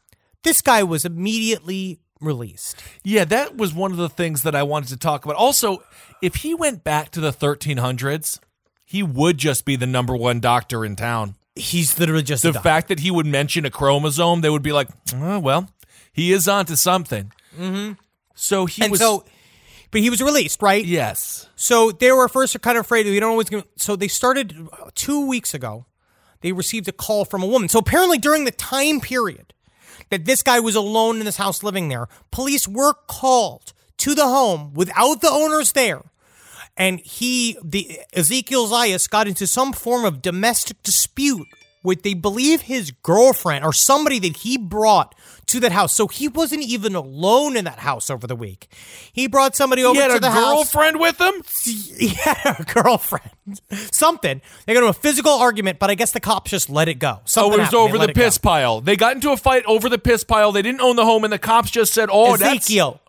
this guy was immediately released. Yeah, that was one of the things that I wanted to talk about. Also, if he went back to the 1300s, he would just be the number one doctor in town. He's literally just The fact that he would mention a chromosome, they would be like, oh, well, he is onto something. Mm-hmm. So he and was. so, but he was released, right? yes. So they were first kind of afraid that we don't always. Gonna, so they started uh, two weeks ago. They received a call from a woman. So apparently, during the time period that this guy was alone in this house living there, police were called to the home without the owners there, and he, the Ezekiel Zayas, got into some form of domestic dispute with they believe his girlfriend or somebody that he brought to that house. So he wasn't even alone in that house over the week. He brought somebody over He had to a the house girlfriend with him? he had a girlfriend. Something. They got into a physical argument, but I guess the cops just let it go. Oh, Something it was happened. Over the it go. piss pile. They got into a fight over the piss pile. They didn't own the home, and the cops just said, "Oh, that's." Ezekiel.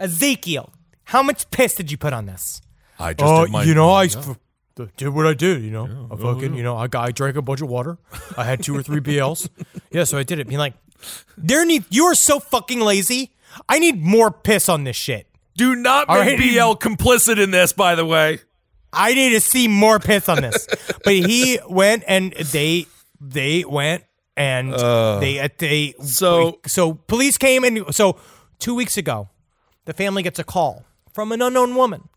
Ezekiel. How much piss did you put on this? I just uh, did my- you know, I f- did what I did. You know, I oh, fucking, you know, I got, I drank a bunch of water. I had two or three BLs. yeah, so I did it. Being like, there need. You are so fucking lazy. I need more piss on this shit. Do not All make right. BL complicit in this, by the way. I need to see more piss on this. but he went and they they went and uh. they uh, they So- so police came and so two weeks ago, the family gets a call from an unknown woman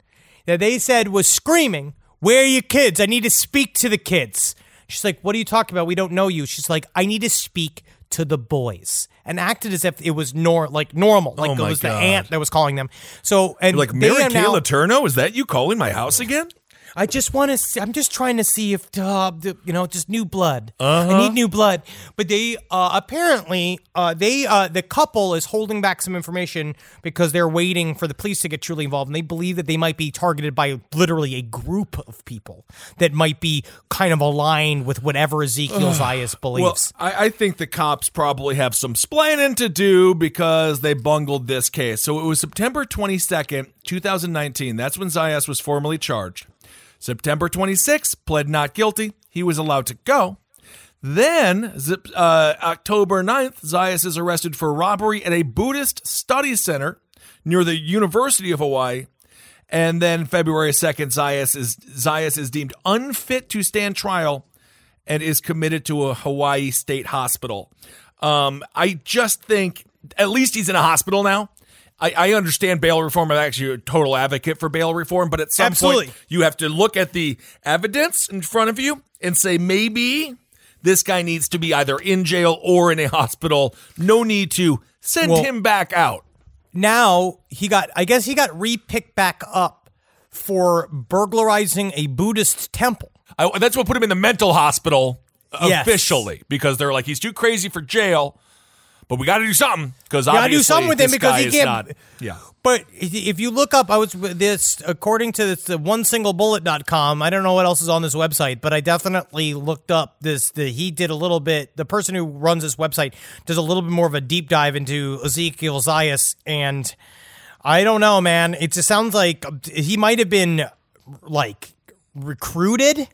that they said was screaming, "Where are your kids? I need to speak to the kids." She's like, "What are you talking about? We don't know you." She's like, "I need to speak to the boys." And acted as if it was nor like normal, like Oh it was God. the aunt that was calling them. So and Like they Mary are Kay now- Letourneau? Is that you calling my house again? I just want to. See, I'm just trying to see if uh, the, you know, just new blood. Uh-huh. I need new blood. But they uh, apparently uh, they uh, the couple is holding back some information because they're waiting for the police to get truly involved, and they believe that they might be targeted by literally a group of people that might be kind of aligned with whatever Ezekiel Zayas Well, believes. I, I think the cops probably have some splaining to do because they bungled this case. So it was September 22nd, 2019. That's when Zayas was formally charged. September 26th, pled not guilty. He was allowed to go. Then, uh, October 9th, Zayas is arrested for robbery at a Buddhist study center near the University of Hawaii. And then February 2nd, Zayas is, Zayas is deemed unfit to stand trial and is committed to a Hawaii state hospital. Um, I just think at least he's in a hospital now. I, I understand bail reform. I'm actually a total advocate for bail reform, but at some Absolutely. point you have to look at the evidence in front of you and say maybe this guy needs to be either in jail or in a hospital. No need to send Well- him back out. now he got I guess he got re-picked back up for burglarizing a Buddhist temple. I, that's what put him in the mental hospital Yes. officially because they're like he's too crazy for jail. But we got to do something because Gotta do something with him because he can't- not- yeah. But if you look up, I was this according to this, the one single bullet.com. I don't know what else is on this website, but I definitely looked up this. The, he did a little bit. The person who runs this website does a little bit more of a deep dive into Ezekiel Zayas, and I don't know, man. It just sounds like he might have been like recruited.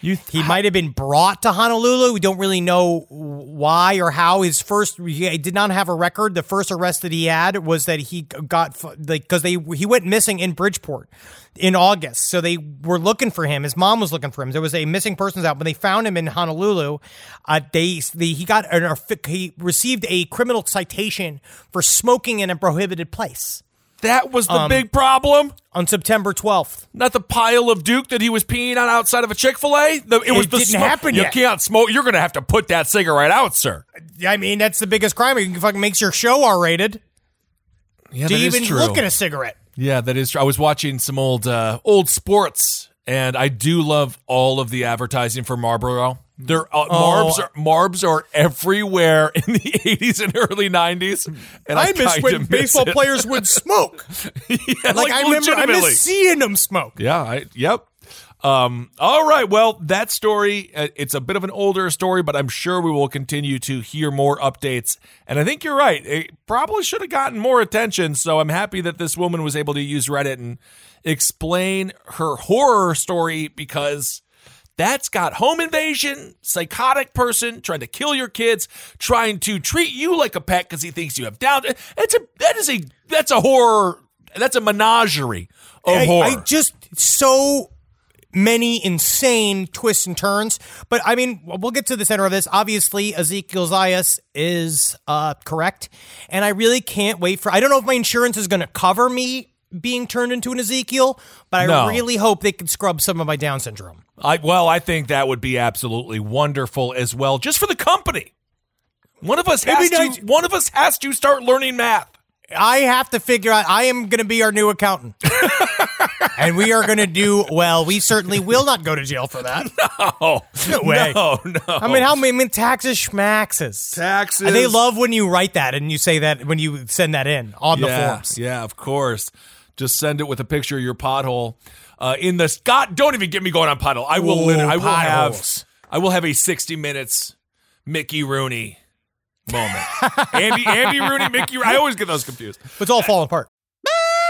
You He might have been brought to Honolulu. We don't really know why or how. His first, he did not have a record. The first arrest that he had was that he got like because they he went missing in Bridgeport in August. So they were looking for him. His mom was looking for him. There was a missing persons out. When they found him in Honolulu, uh, they, they he got an he received a criminal citation for smoking in a prohibited place that was the Um, big problem. on September twelfth. Not the pile of Duke that he was peeing on outside of a Chick Fil A. It was the didn't smoke. happen You yet. can't smoke. You're going to have to put that cigarette out, sir. I mean, that's the biggest crime. It fucking makes your show R rated. Yeah, Do you even look at a cigarette? Yeah, that is true. I was watching some old uh, old sports, and I do love all of the advertising for Marlboro. There, uh, Oh. Marbs are Marbs are everywhere in the '80s and early '90s, and I, kinda miss it. players would smoke. yeah, like, I remember, I miss seeing them smoke. Yeah, I, yep. Um, all right. Well, that story, uh, it's a bit of an older story, but I'm sure we will continue to hear more updates. And I think you're right. It probably should have gotten more attention. So I'm happy that this woman was able to use Reddit and explain her horror story because that's got home invasion, psychotic person trying to kill your kids, trying to treat you like a pet because he thinks you have down. It's a, that is a, that's a horror. That's a menagerie of I, horror. I just so many insane twists and turns. But I mean, we'll get to the center of this. Obviously, Ezekiel Zayas is uh, correct, and I really can't wait for. I don't know if my insurance is going to cover me being turned into an Ezekiel, but I No. really hope they can scrub some of my Down syndrome. I well, I think that would be absolutely wonderful as well, just for the company. One of us has to. One of us has to start learning math. I have to figure out. I am going to be our new accountant, and we are going to do well. We certainly will not go to jail for that. Oh No way. No, no. I mean, how many I mean, taxes, schmaxes, Taxes. And they love when you write that and you say that when you send that in on the forms. Yeah, of course. Just send it with a picture of your pothole. Uh, in the God, don't even get me going on pothole. I will. I will potholes. have. I will have a sixty minutes Mickey Rooney moment. Andy, Andy Rooney, Mickey. I always get those confused. It's all falling apart.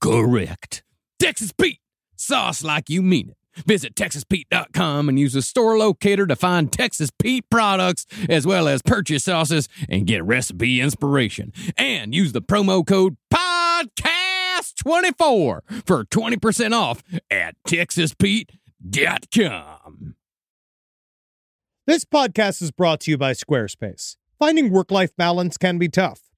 correct. Texas Pete, sauce like you mean it. Visit TexasPete.com and use the store locator to find Texas Pete products as well as purchase sauces and get recipe inspiration. And use the promo code PODCAST24 for 20% off at TexasPete.com. This podcast is brought to you by Squarespace. Finding work life balance can be tough,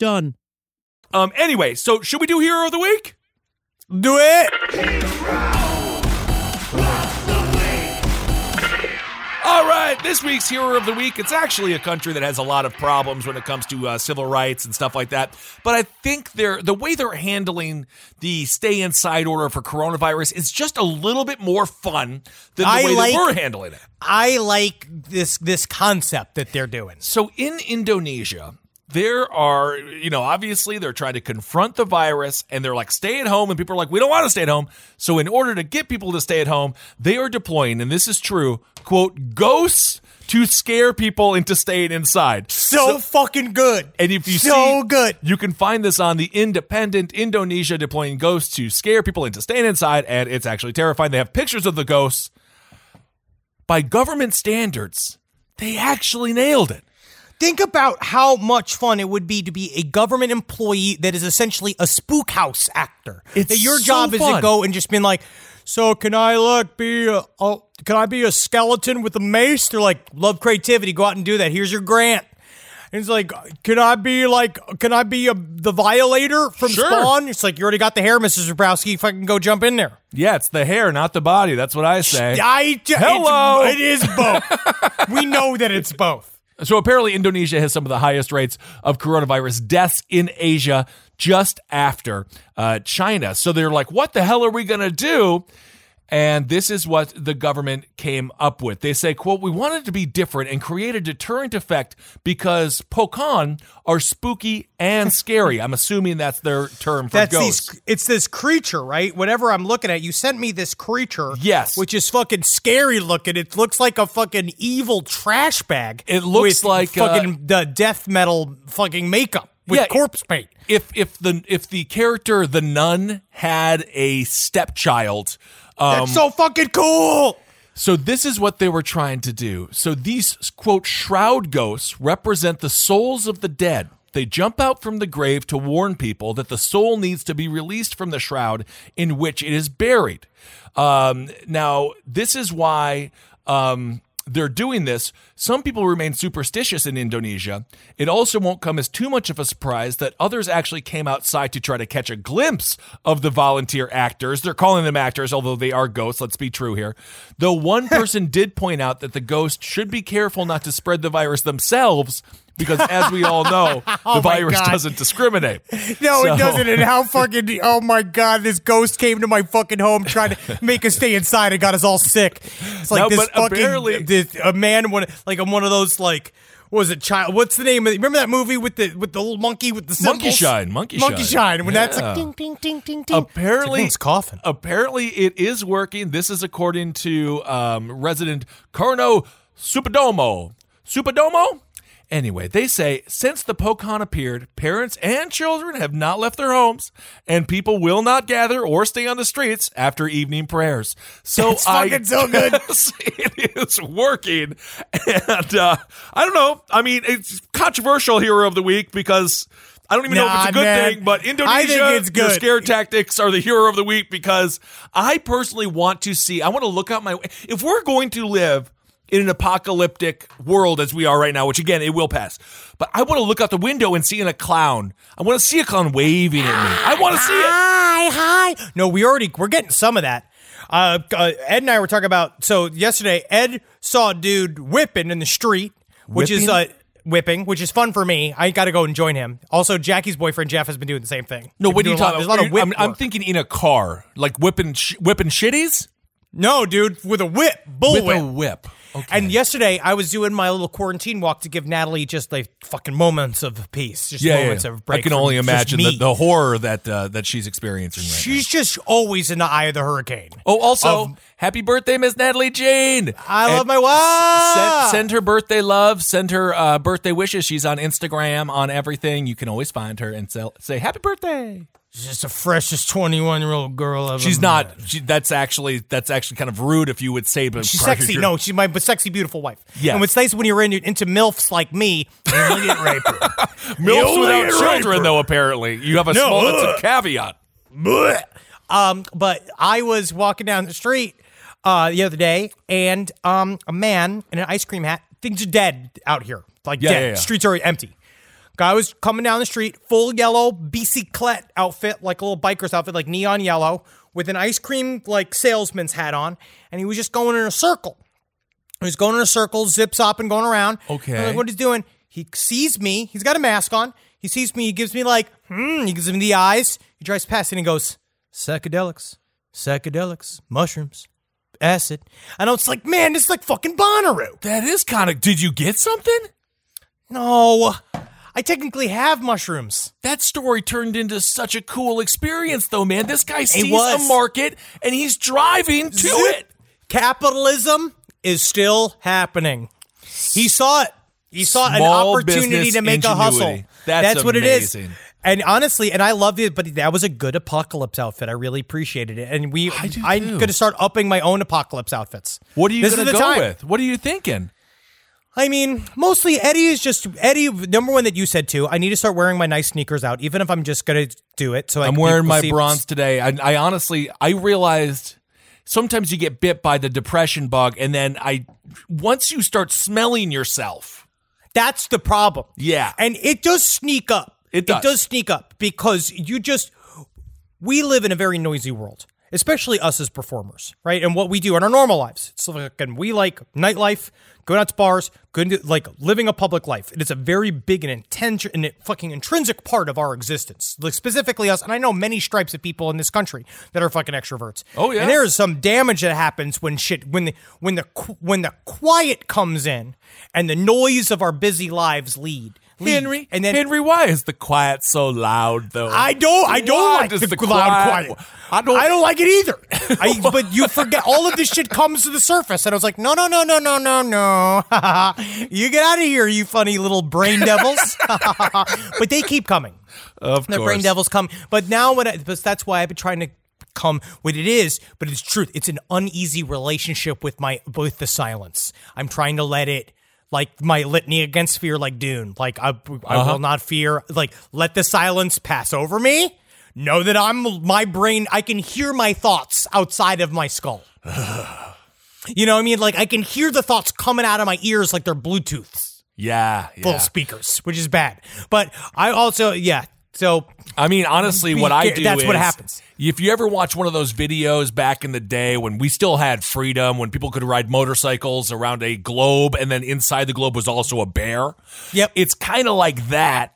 done. Um. Anyway, so should we do hero of the week? Do it. All right, this week's hero of the week. It's actually a country that has a lot of problems when it comes to uh, civil rights and stuff like that. But I think they're the way they're handling the stay inside order for coronavirus is just a little bit more fun than the I way like- that we're handling it. I like this this concept that they're doing. So in Indonesia, there are, you know, obviously they're trying to confront the virus and they're like, stay at home. And people are like, we don't want to stay at home. So in order to get people to stay at home, they are deploying, and this is true, quote, ghosts to scare people into staying inside. So, fucking good. And if you so see, good. you can find this on the Independent Indonesia deploying ghosts to scare people into staying inside, and it's actually terrifying. They have pictures of the ghosts. By government standards, they actually nailed it. Think about how much fun it would be to be a government employee that is essentially a spook house actor. It's that your so job is to go and just been like, so can I look be a, a can I be a skeleton with a mace? They're like, love creativity, go out and do that. Here's your grant. And it's like, can I be like, can I be a, the violator from Sure. Spawn? It's like you already got the hair, Mrs. Zebrowski. If I can go jump in there. Yeah, it's the hair, not the body. That's what I say. I Hello. it is both. we know that it's both. So apparently, Indonesia has some of the highest rates of coronavirus deaths in Asia, just after uh, China. So they're like, "What the hell are we gonna do?" And this is what the government came up with. They say, quote, we wanted to be different and create a deterrent effect because Pocong are spooky and scary. I'm assuming that's their term for That's ghosts. these. It's this creature, right? Whatever I'm looking at, you sent me this creature. Yes. which is fucking scary looking. It looks like a fucking evil trash bag. It looks like, uh, fucking the death metal fucking makeup. with Yeah, corpse paint. if if the if the character the nun had a stepchild um That's so fucking cool. so this is what they were trying to do. So these quote shroud ghosts represent the souls of the dead. They jump out from the grave to warn people that the soul needs to be released from the shroud in which it is buried. Um now this is why um they're doing this. Some people remain superstitious in Indonesia. It also won't come as too much of a surprise that others actually came outside to try to catch a glimpse of the volunteer actors. They're calling them actors, although they are ghosts. Let's be true here. Though one person did point out that the ghost should be careful not to spread the virus themselves. Because, as we all know, the Oh my virus God. doesn't discriminate. No, So- it doesn't. And how fucking oh my god, this ghost came to my fucking home trying to make us stay inside and got us all sick. It's like No, this fucking this, a man one like I'm one of those like what was it child? What's the name of? Remember that movie with the with the little monkey with the Monkey? Shine, Monkey Monkey Shine. Shine. When that's like ding ding ding ding ding. Apparently, it's coughing. Apparently, it is working. This is according to um, resident Karno Supadomo. Supadomo? Anyway, they say since the Pocong appeared, parents and children have not left their homes, and people will not gather or stay on the streets after evening prayers. So That's I fucking so good. it is working, and uh, I don't know. I mean, it's controversial hero of the week because. I don't even know if it's a good man. thing, but Indonesia, it's your scare tactics are the hero of the week because I personally want to see. I want to look out my. If we're going to live in an apocalyptic world as we are right now, which again it will pass, but I want to look out the window and see a clown. I want to see a clown waving at me. I want to see it. Hi, hi. No, we already we're getting some of that. Uh, uh, Ed and I were talking about so yesterday. Ed saw a dude whipping in the street, which is uh, Whipping? whipping, which is fun for me. I got to go and join him. Also, Jackie's boyfriend Jeff has been doing the same thing. No, what are been you doing a lot- talking There's a lot of whip. I'm, I'm work. thinking in a car, like whipping sh- whipping shitties no, dude, with a whip, bull with whip. a whip. Okay. And yesterday, I was doing my little quarantine walk to give Natalie just like fucking moments of peace, just yeah, moments yeah. of break. I can only imagine the, the horror that uh, that she's experiencing right now. She's just always in the eye of the hurricane. Oh, also, Of- happy birthday, Miss Natalie Jane. I And love my wife. Send, send her birthday love. Send her uh, birthday wishes. She's on Instagram, on everything. You can always find her and sell, say happy birthday. She's just the freshest twenty-one year old girl ever. She's not. She, that's actually that's actually kind of rude if you would say, but She's sexy. No, she's my but sexy, beautiful wife. Yes. And what's nice when you're in, into milfs like me, you only get raped. milfs without children, though. Apparently, you have a No, small a caveat. um, but I was walking down the street uh, the other day, and um, a man in an ice cream hat. Things are dead out here, like Yeah, dead. yeah, yeah. Streets are empty. Guy was coming down the street, full yellow bicyclette outfit, like a little biker's outfit, like neon yellow, with an ice cream like salesman's hat on, and he was just going in a circle. He was going in a circle, zips up and going around. Okay. And, like, what he's doing? He sees me. He's got a mask on. He sees me. He gives me like, hmm. He gives me the eyes. He drives past and he goes, psychedelics, psychedelics, mushrooms, acid. I know it's like, man, this is like fucking Bonnaroo. That is kind of. Did you get something? No, I technically have mushrooms. That story turned into such a cool experience, though, man. This guy sees was. a market and he's driving to Zip. it. Capitalism is still happening. He saw it. He saw an opportunity to make a hustle. ingenuity. That's what it is. And honestly, and I loved it, but that was a good apocalypse outfit. I really appreciated it. And we, I I'm going to start upping my own apocalypse outfits. What are you going to go time. with? What are you thinking? I mean, mostly Eddie is just Eddie. Number one that you said too. I need to start wearing my nice sneakers out, even if I'm just gonna do it. So I I'm wearing my see- bronze today. I, I honestly, I realized sometimes you get bit by the depression bug, and then I, once you start smelling yourself, That's the problem. Yeah. and it does sneak up. It does. It does sneak up because you just we live in a very noisy world, especially us as performers, right? And what we do in our normal lives. It's like and we like nightlife, going out to bars, going to like living a public life. It is a very big and intense and fucking intrinsic part of our existence. Like specifically us, and I know many stripes of people in this country that are fucking extroverts. Oh, yeah. and there is some damage that happens when shit when the when the when the quiet comes in and the noise of our busy lives lead leave. Henry, and then Henry, why is the quiet so loud though? I don't. I don't Why like does the, the loud quiet- quiet. I don't- I don't like it either. I, but you forget all of this shit comes to the surface, and I was like, no, no, no, no, no, no, no. you get out of here, you funny little brain devils. but they keep coming. of course. The course. brain devils come. But now, when I, but that's why I've been trying to come what it is. But it's truth. It's an uneasy relationship with my with the silence. I'm trying to let it. Like my litany against fear, like Dune. Like I, I Uh-huh. will not fear. Like let the silence pass over me. Know that I'm my brain. I can hear my thoughts outside of my skull. you know what I mean? Like I can hear the thoughts coming out of my ears like they're Bluetooth Yeah, yeah. full speakers, which is bad. But I also, yeah. So I mean, honestly, what I do that's what is- happens. If you ever watch one of those videos back in the day when we still had freedom, when people could ride motorcycles around a globe, and then inside the globe was also a bear. Yep. it's kind of like that.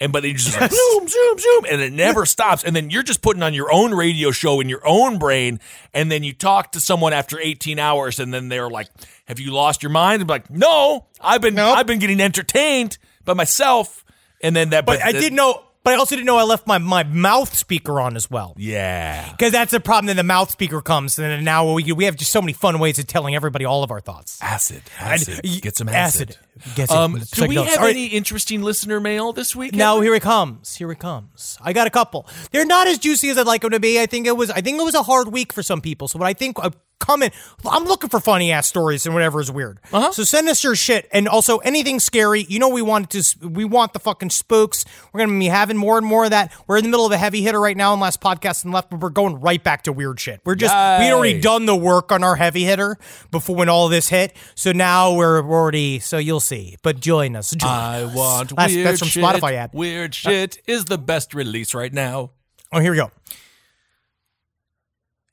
And but it just like, zoom, zoom, zoom, and it never stops. And then you're just putting on your own radio show in your own brain, and then you talk to someone after 18 hours, and then they're like, "Have you lost your mind?" And like, "No, I've been, Nope. I've been getting entertained by myself." And then that, But I didn't know. But I also didn't know I left my, my mouth speaker on as well. Yeah. Because that's the problem. Then the mouth speaker comes, and then now we we have just so many fun ways of telling everybody all of our thoughts. Acid. And- Acid. y- Get some acid. Gets it. Um, do we notes. have All right. any interesting listener mail this week? Now here it comes. Here it comes. I got a couple. They're not as juicy as I'd like them to be. I think it was. I think it was a hard week for some people. So what I think uh, coming, I'm looking for funny ass stories and whatever is weird. Uh-huh. So send us your shit and also anything scary. You know we want to. We want the fucking spooks. We're gonna be having more and more of that. We're in the middle of a heavy hitter right now. In last podcast and left, but we're going right back to weird shit. We're just we already done the work on our heavy hitter before when all this hit. So now we're already. So you'll see. But join us. Join I us. want That's, weird that's from shit. Spotify ad. Weird uh, shit is the best release right now. Oh, here we go.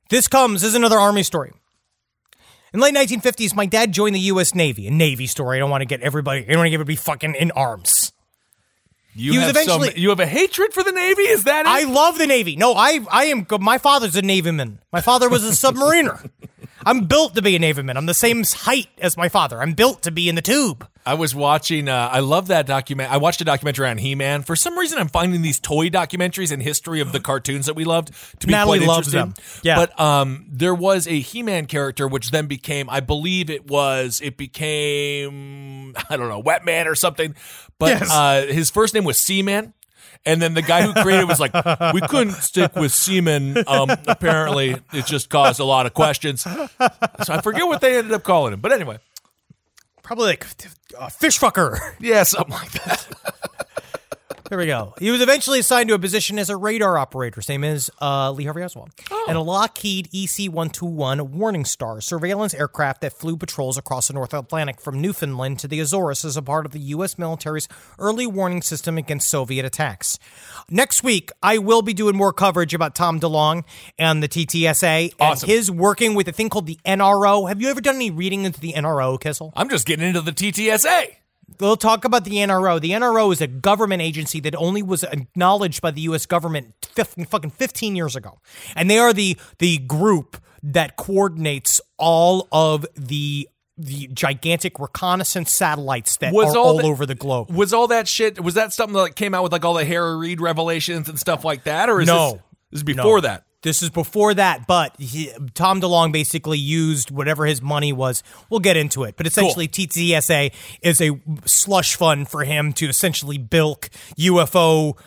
This comes this is another army story. In the late 1950s, my dad joined the U.S. Navy. A Navy story. I don't want to get everybody. I don't want to get everybody fucking in arms. You He was have eventually- some, you have a hatred for the Navy. Is that it? I love the Navy. No, I I am. My father's a Navyman. My father was a submariner. I'm built to be a Navyman. I'm the same height as my father. I'm built to be in the tube. I was watching. Uh, I love that document. I watched a documentary on He Man. For some reason, I'm finding these toy documentaries and history of the cartoons that we loved to be Natalie quite loves interesting. them. Yeah. but um, there was a He Man character which then became, I believe it was, it became, I don't know, Wet Man or something. But Yes. uh, his first name was Seaman. And then the guy who created it was like, we couldn't stick with seaman. Um, apparently, it just caused a lot of questions. So I forget what they ended up calling him. But anyway, Probably like uh, fish fucker. yeah, something like that. There we go. He was eventually assigned to a position as a radar operator. same as uh, Lee Harvey Oswald. And a Lockheed EC 121 Warning Star surveillance aircraft that flew patrols across the North Atlantic from Newfoundland to the Azores as a part of the U.S. military's early warning system against Soviet attacks. Next week, I will be doing more coverage about Tom DeLonge and the TTSA Awesome. and his working with a thing called the NRO. Have you ever done any reading into the NRO, Kissel? I'm just getting into the TTSA. We'll talk about the NRO. The NRO is a government agency that only was acknowledged by the U.S. government fif- fucking 15 years ago, and they are the the group that coordinates all of the the gigantic reconnaissance satellites that Was are all all, the- over the globe. Was all that shit? Was that something that came out with like all the Harry Reid revelations and stuff like that, or is No. this, this is before No. that? This is before that, but he, Tom DeLonge basically used whatever his money was. We'll get into it, but essentially, TTSA is a slush fund for him to essentially bilk UFO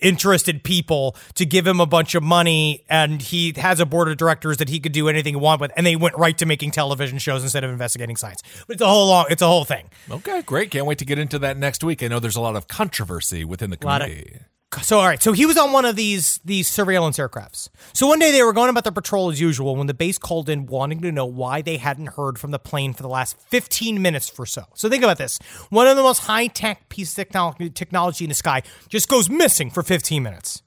interested people to give him a bunch of money, and he has a board of directors that he could do anything he want with, and they went right to making television shows instead of investigating science. But it's a whole long, it's a whole thing. Okay, great. Can't wait to get into that next week. I know there's a lot of controversy within the community. So all right, so he was on one of these these surveillance aircrafts. So one day they were going about their patrol as usual when the base called in wanting to know why they hadn't heard from the plane for the last 15 minutes or so. So think about this. One of the most high-tech pieces of technology, technology in the sky just goes missing for 15 minutes.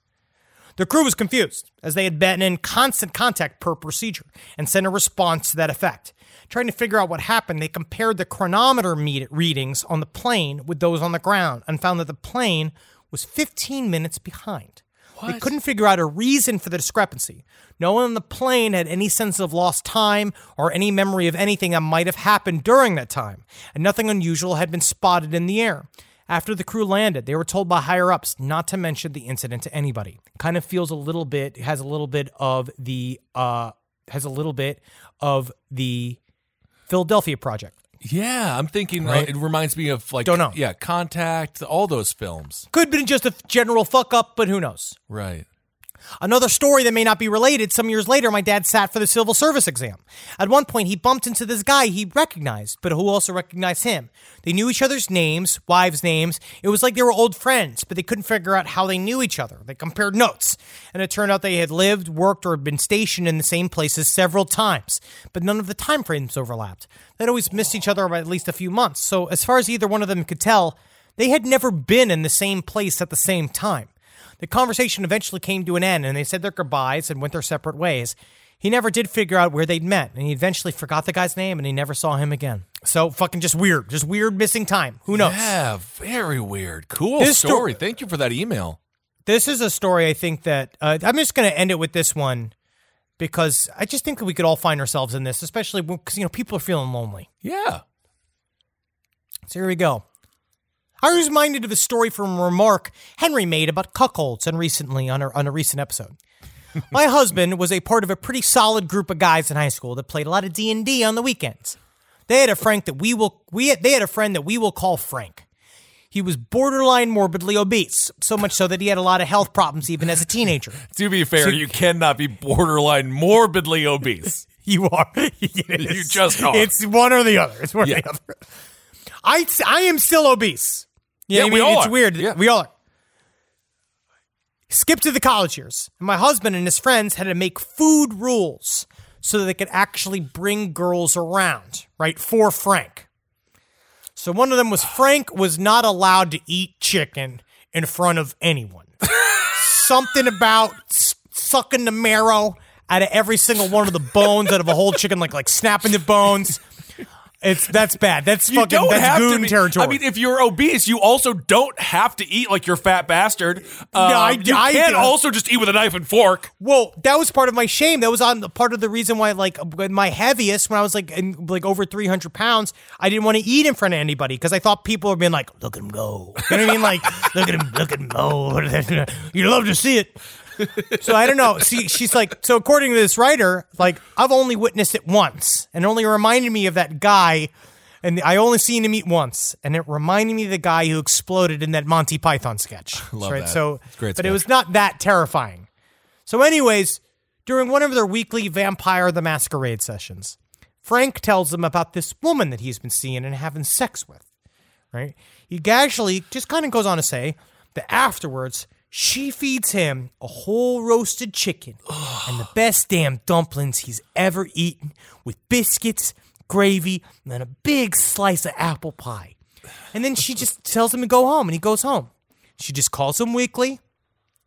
The crew was confused, as they had been in constant contact per procedure and sent a response to that effect. Trying to figure out what happened, they compared the chronometer readings on the plane with those on the ground and found that the plane was 15 minutes behind. They couldn't figure out a reason for the discrepancy. No one on the plane had any sense of lost time or any memory of anything that might have happened during that time, and nothing unusual had been spotted in the air. After the crew landed, they were told by higher ups not to mention the incident to anybody. Kind of feels a little bit has a little bit of the uh has a little bit of the Philadelphia Project. Yeah, I'm thinking. Uh, Right. it reminds me of like Don't know. Yeah, Contact, all those films. Could have been just a general fuck up, but who knows? Right. Another story that may not be related. Some years later, my dad sat for the civil service exam. At one point, he bumped into this guy he recognized, but who also recognized him. They knew each other's names, wives' names. It was like they were old friends, but they couldn't figure out how they knew each other. They compared notes, and it turned out they had lived, worked, or been stationed in the same places several times, but none of the time frames overlapped. They'd always missed each other by at least a few months. So, as far as either one of them could tell, they had never been in the same place at the same time. The conversation eventually came to an end and they said their goodbyes and went their separate ways. He never did figure out where they'd met and he eventually forgot the guy's name and he never saw him again. So fucking just weird. Just weird missing time. Who knows? Yeah, very weird. Cool This sto- story. Thank you for that email. This is a story I think that uh, I'm just going to end it with this one because I just think that we could all find ourselves in this, especially because, you know, people are feeling lonely. Yeah. So here we go. I was reminded of a story from a remark Henry made about cuckolds and recently on a, on a recent episode. My husband was a part of a pretty solid group of guys in high school that played a lot of D and D on the weekends. They had a Frank that we will we they had a friend that we will call Frank. He was borderline morbidly obese, so much so that he had a lot of health problems even as a teenager. To be fair, So- you cannot be borderline morbidly obese. You are. You just are. It's one or the other. It's one Yeah. or the other. I I am still obese. Yeah, what I we mean? all It's are. weird. Yeah. We all are. Skip to the college years. My husband and his friends had to make food rules so that they could actually bring girls around, right? For Frank. So one of them was Frank was not allowed to eat chicken in front of anyone. Something about sucking the marrow out of every single one of the bones out of a whole chicken, like like snapping the bones. It's that's bad. That's You fucking that's goon be, territory. I mean, if you're obese, you also don't have to eat like you're fat bastard. Um, I- you I- can also just eat with a knife and fork. Well, that was part of my shame. That was on the part of the reason why, like, when my heaviest, when I was like in, like over three hundred pounds, I didn't want to eat in front of anybody because I thought people were being like, "Look at him go," you know what I mean? Like, look at him, look at him go. you love to see it. So I don't know. See, she's like, so according to this writer, like, I've only witnessed it once, and only reminded me of that guy. And I only seen him eat once, and it reminded me of the guy who exploded in that Monty Python sketch. Love right? that. So, It's great but it was not that terrifying. So, anyways, during one of their weekly Vampire the Masquerade sessions, Frank tells them about this woman that he's been seeing and having sex with. Right? He casually just kind of goes on to say that afterwards, she feeds him a whole roasted chicken and the best damn dumplings he's ever eaten with biscuits, gravy, and then a big slice of apple pie. And then she just tells him to go home and he goes home. She just calls him weekly.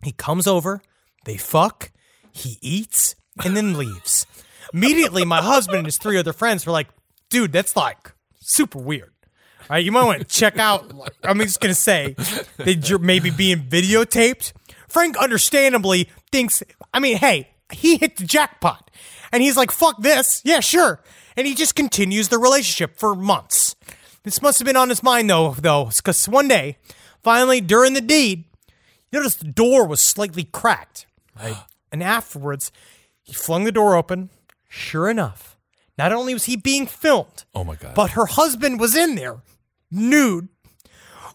He comes over, they fuck, he eats, and then leaves. Immediately, my husband and his three other friends were like, dude, that's like super weird. Right, you might want to check out. I'm just gonna say that you're maybe being videotaped. Frank, understandably, thinks. I mean, hey, he hit the jackpot, and he's like, "Fuck this, yeah, sure," and he just continues the relationship for months. This must have been on his mind though, though, because one day, finally during the deed, he noticed the door was slightly cracked. Right, and afterwards, he flung the door open. Sure enough, not only was he being filmed, Oh my god! but her husband was in there, nude.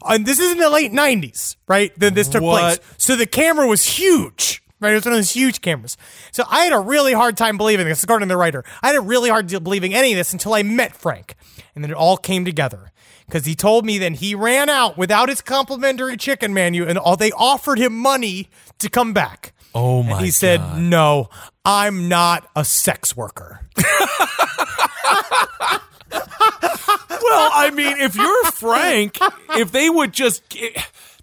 And this is in the late 90s, right? That this took What? place. So the camera was huge, right? It was one of those huge cameras. So I had a really hard time believing this, according to the writer. I had a really hard time believing any of this until I met Frank. And then it all came together. Because he told me then he ran out without his complimentary chicken menu and all they offered him money to come back. oh my! And he said, God. No, I'm not a sex worker. Well, I mean, if you're Frank, if they would just.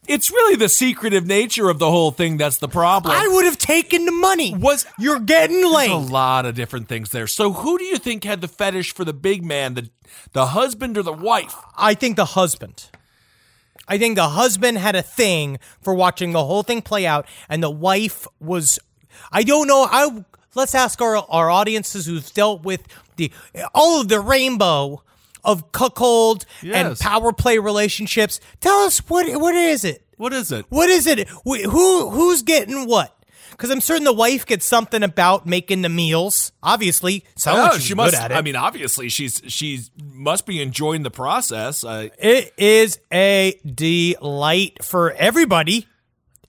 It's really the secretive nature of the whole thing that's the problem. I would have taken the money. Was- you're getting There's a lot of different things there. So, who do you think had the fetish for the big man, the the husband or the wife? I think the husband. I think the husband had a thing for watching the whole thing play out, and the wife was. I don't know. I let's ask our our audiences who've dealt with the all of the rainbow of cuckold and power play relationships. Tell us what what is it? What is it? What is it? Who who's getting what? Because I'm certain the wife gets something about making the meals. Obviously, sounds like Oh, she's she good must. at it. I mean, obviously, she's she must be enjoying the process. I, It is a delight for everybody.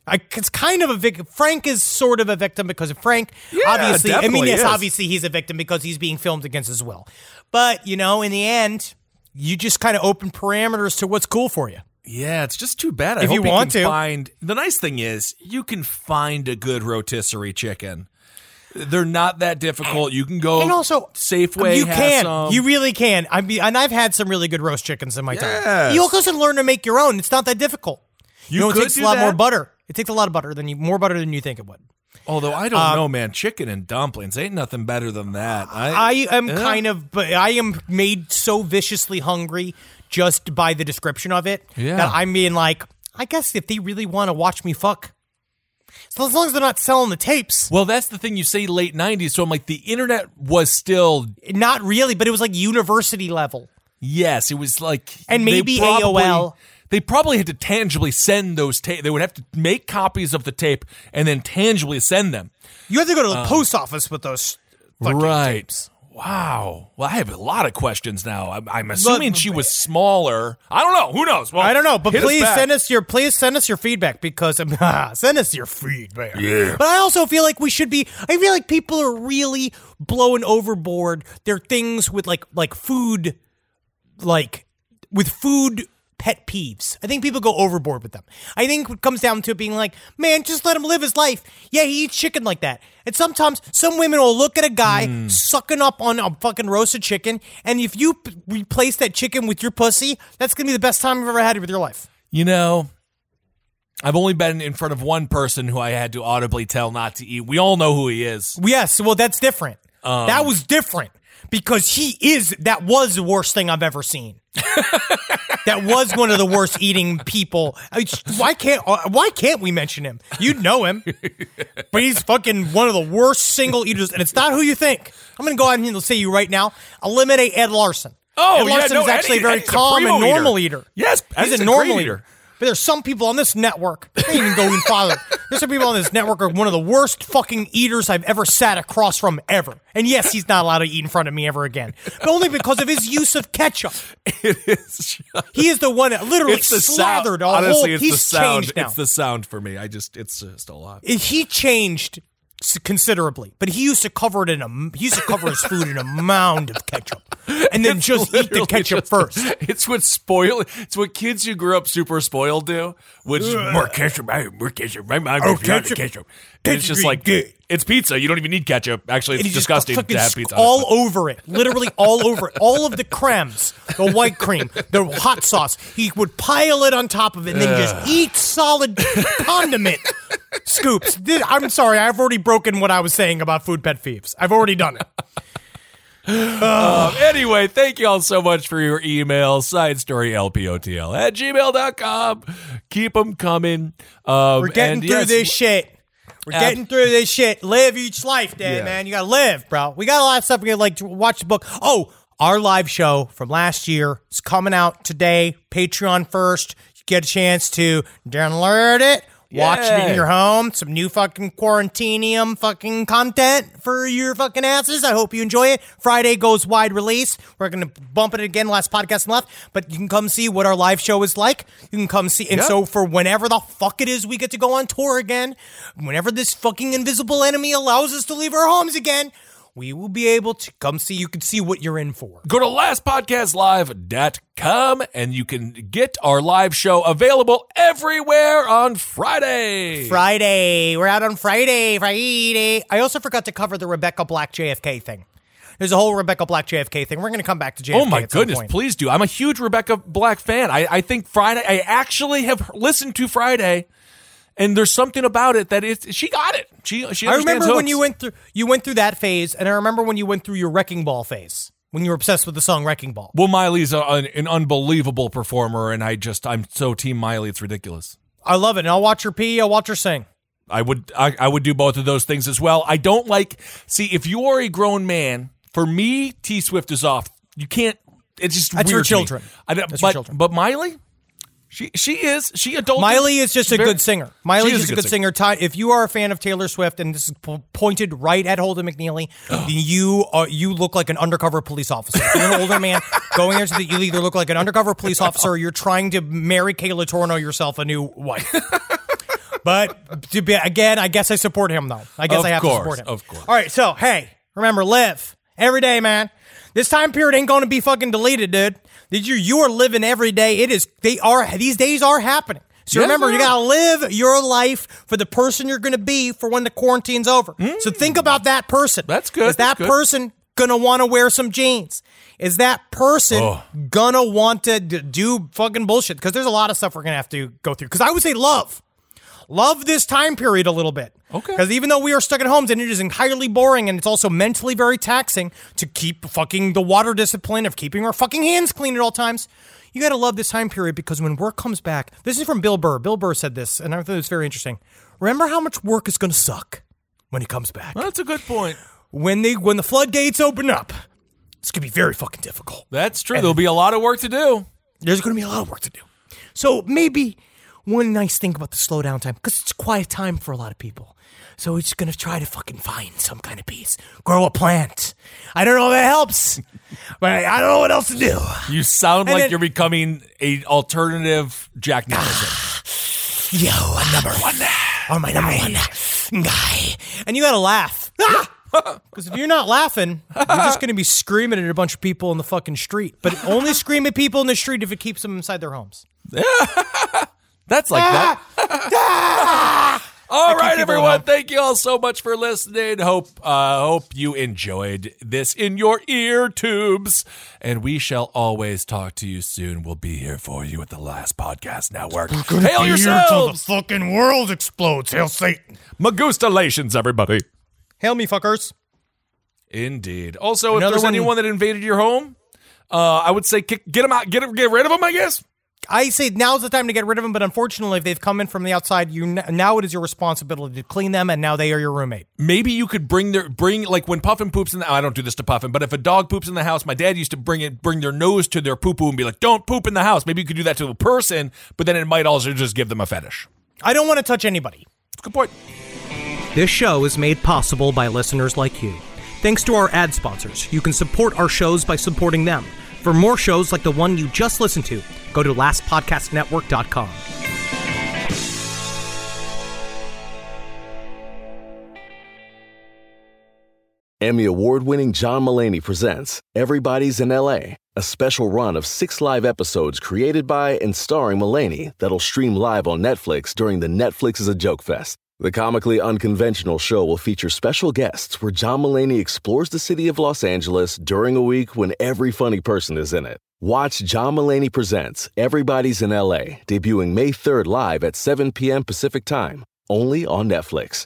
I, it's kind of a victim. Frank is sort of a victim because of Frank. Yeah, obviously, I mean, yes, is. obviously he's a victim because he's being filmed against his will. But you know, in the end, you just kind of open parameters to what's cool for you. yeah, it's just too bad. I If hope you want can to. find. The nice thing is, you can find a good rotisserie chicken. They're not that difficult. You can go and also Safeway. You can, some. you really can. I mean, and I've had some really good roast chickens in my time. You also can learn to make your own. It's not that difficult. You know, it takes a lot more butter. It takes a lot of butter than you more butter than you think it would. Although I don't Um, know, man, chicken and dumplings ain't nothing better than that. I, I am kind of, but I am made so viciously hungry just by the description of it Yeah. that I'm being like, I guess if they really want to watch me fuck, so as long as they're not selling the tapes, Well, that's the thing. You say late '90s, so I'm like, the internet was still not really, but it was like university level. Yes, it was like And maybe probably- AOL. They probably had to tangibly send those tape. They would have to make copies of the tape and then tangibly send them. You have to go to the post office with those fucking right. tapes. Wow. Well, I have a lot of questions now. I'm, I'm assuming But- she was smaller. I don't know. Who knows? Well, I don't know, but hit us please send us your please send us your feedback because um, send us your feedback. Yeah. But I also feel like we should be. I feel like people are really blowing overboard their things with like like food, like with food pet peeves. I think people go overboard with them. I think it comes down to it being like, man, just let him live his life. Yeah, he eats chicken like that. And sometimes some women will look at a guy Hmm. sucking up on a fucking roasted chicken, and if you p- replace that chicken with your pussy, that's gonna be the best time you've ever had with your life. You know, I've only been in front of one person who I had to audibly tell not to eat. We all know who he is. Yes, well, that's different. Um, that was different because he is. That was the worst thing I've ever seen. that was one of the worst eating people. Why can't uh, Why can't we mention him? You'd know him, but he's fucking one of the worst single eaters, and it's not who you think. I'm gonna go out and say you right now. Eliminate Ed Larson. Oh, Ed yeah, Larson no, is actually Eddie- a very Eddie's calm and primo eater. normal eater. Yes, he's a a normal eater. eater. There's some people on this network. They even go even farther. There's some people on this network are one of the worst fucking eaters I've ever sat across from ever. And yes, he's not allowed to eat in front of me ever again, but only because of his use of ketchup. It is. He is the one that literally It's the slathered sound. a Honestly, whole. it's he's the sound. changed now. It's the sound for me. I just, it's just a lot. he changed considerably, but he used to cover it in a. He used to cover his food in a mound of ketchup, and then just eat the ketchup just- first. It's what spoil. It's what kids who grew up super spoiled do. Which uh. more ketchup, more ketchup, my mom Oh, gives me all the oh, ketchup. ketchup. And it's just like it's pizza. You don't even need ketchup. Actually, it's disgusting to have pizza. all over it, literally all over it. All of the cremes, the white cream, the hot sauce. He would pile it on top of it and then just eat solid condiment scoops. I'm sorry, I've already broken what I was saying about food pet thieves. I've already done it. Um, anyway, thank you all so much for your emails. Side story LPOTL at gmail.com. Keep them coming. Um, We're getting through yes, this shit. We're getting through this shit. Live each life, Dan, Yeah. man. You gotta live, bro. We got a lot of stuff. We gotta like watch the book. Oh, our live show from last year is coming out today. Patreon first. You get a chance to download it. Watch it in your home. Some new fucking quarantinium fucking content for your fucking asses. I hope you enjoy it. Friday goes wide release. We're gonna bump it again. Last podcast left, but you can come see what our live show is like. You can come see, and Yep. so for whenever the fuck it is we get to go on tour again, whenever this fucking invisible enemy allows us to leave our homes again, we will be able to come see. You can see what you're in for. Go to lastpodcastlive.com and you can get our live show available everywhere on Friday. Friday. We're out on Friday. Friday. I also forgot to cover the Rebecca Black JFK thing. There's a whole Rebecca Black JFK thing. We're going to come back to JFK. Oh my at some goodness, point. please do. I'm a huge Rebecca Black fan. I, I think Friday, I actually have listened to Friday, and there's something about it that it's, she got it. She, she I remember when you went through you went through that phase, and I remember when you went through your Wrecking Ball phase when you were obsessed with the song Wrecking Ball. Well, Miley's a, an, an unbelievable performer, and I just, I'm so team Miley, it's ridiculous. I love it, and I'll watch her pee. I'll watch her sing. I would I, I would do both of those things as well. I don't like see if you are a grown man. For me, T Swift is off. You can't it's just That's weird me. children. I That's but children. but Miley, she she is she adult. Miley is just a very- good singer. Miley She is a good singer. Ty- If you are a fan of Taylor Swift, and this is po- pointed right at Holden McNeely, then you are, you look like an undercover police officer. If you're an older man going into the, you either look like an undercover police officer, or you're trying to Mary Kay Letourneau yourself a new wife. but to be, again, I guess I support him though. I guess Of I have course, to support him. of course. All right, so hey, remember, live every day, man. This time period ain't going to be fucking deleted, dude. Did you? You are living every day. It is. They are. These days are happening. So Yes, remember, you gotta live your life for the person you're gonna be for when the quarantine's over. So think about that person. Mm. That's good, Is that good. person gonna want to wear some jeans? Is that person Oh. gonna want to d- do fucking bullshit? Because there's a lot of stuff we're gonna have to go through. Because I would say love love this time period a little bit. Okay. Because even though we are stuck at homes and it is entirely boring and it's also mentally very taxing to keep fucking the water discipline of keeping our fucking hands clean at all times, you got to love this time period because when work comes back, this is from Bill Burr. Bill Burr said this, and I thought it was very interesting. Remember how much work is going to suck when he comes back. That's a good point. When they when the floodgates open up, it's going to be very fucking difficult. That's true. There'll be a lot of work to do. There's going to be a lot of work to do. So maybe one nice thing about the slow down time, because it's quiet time for a lot of people. So we're just going to try to fucking find some kind of peace. Grow a plant. I don't know if that helps, but I, don't know what else to do. You sound And like then- you're becoming a alternative Jack Nicholson. Yo, I'm number one. Or my number one guy. And you got to laugh. Ah! Because if you're not laughing, you're just going to be screaming at a bunch of people in the fucking street. But only scream at people in the street if it keeps them inside their homes. That's like that. All right, people everyone. Thank you all so much for listening. Hope uh, hope you enjoyed this in your ear tubes, and we shall always talk to you soon. We'll be here for you at the Last Podcast Network. Hail yourselves, fucking world explodes. Hail Satan. Magustalations, everybody. Hail me, fuckers. Indeed. Also, Another if there's one- anyone that invaded your home, uh, I would say kick, get them out, get 'em- get rid of them. I guess. I say now's the time to get rid of them, but unfortunately, if they've come in from the outside, you now it is your responsibility to clean them, and now they are your roommate. maybe you could bring their bring like when Puffin poops in the I don't do this to Puffin, but if a dog poops in the house, my dad used to bring it bring their nose to their poo poo and be like, "Don't poop in the house." Maybe you could do that to a person, but then it might also just give them a fetish. I don't want to touch anybody. Good point. This show is made possible by listeners like you. Thanks to our ad sponsors, you can support our shows by supporting them. For more shows like the one you just listened to, go to lastpodcastnetwork.com. Emmy award winning John Mulaney presents Everybody's in LA, a special run of six live episodes created by and starring Mulaney that'll stream live on Netflix during the Netflix is a Joke Fest. The comically unconventional show will feature special guests where John Mulaney explores the city of Los Angeles during a week when every funny person is in it. Watch John Mulaney Presents Everybody's in LA, debuting May 3rd live at 7 p.m. Pacific Time, only on Netflix.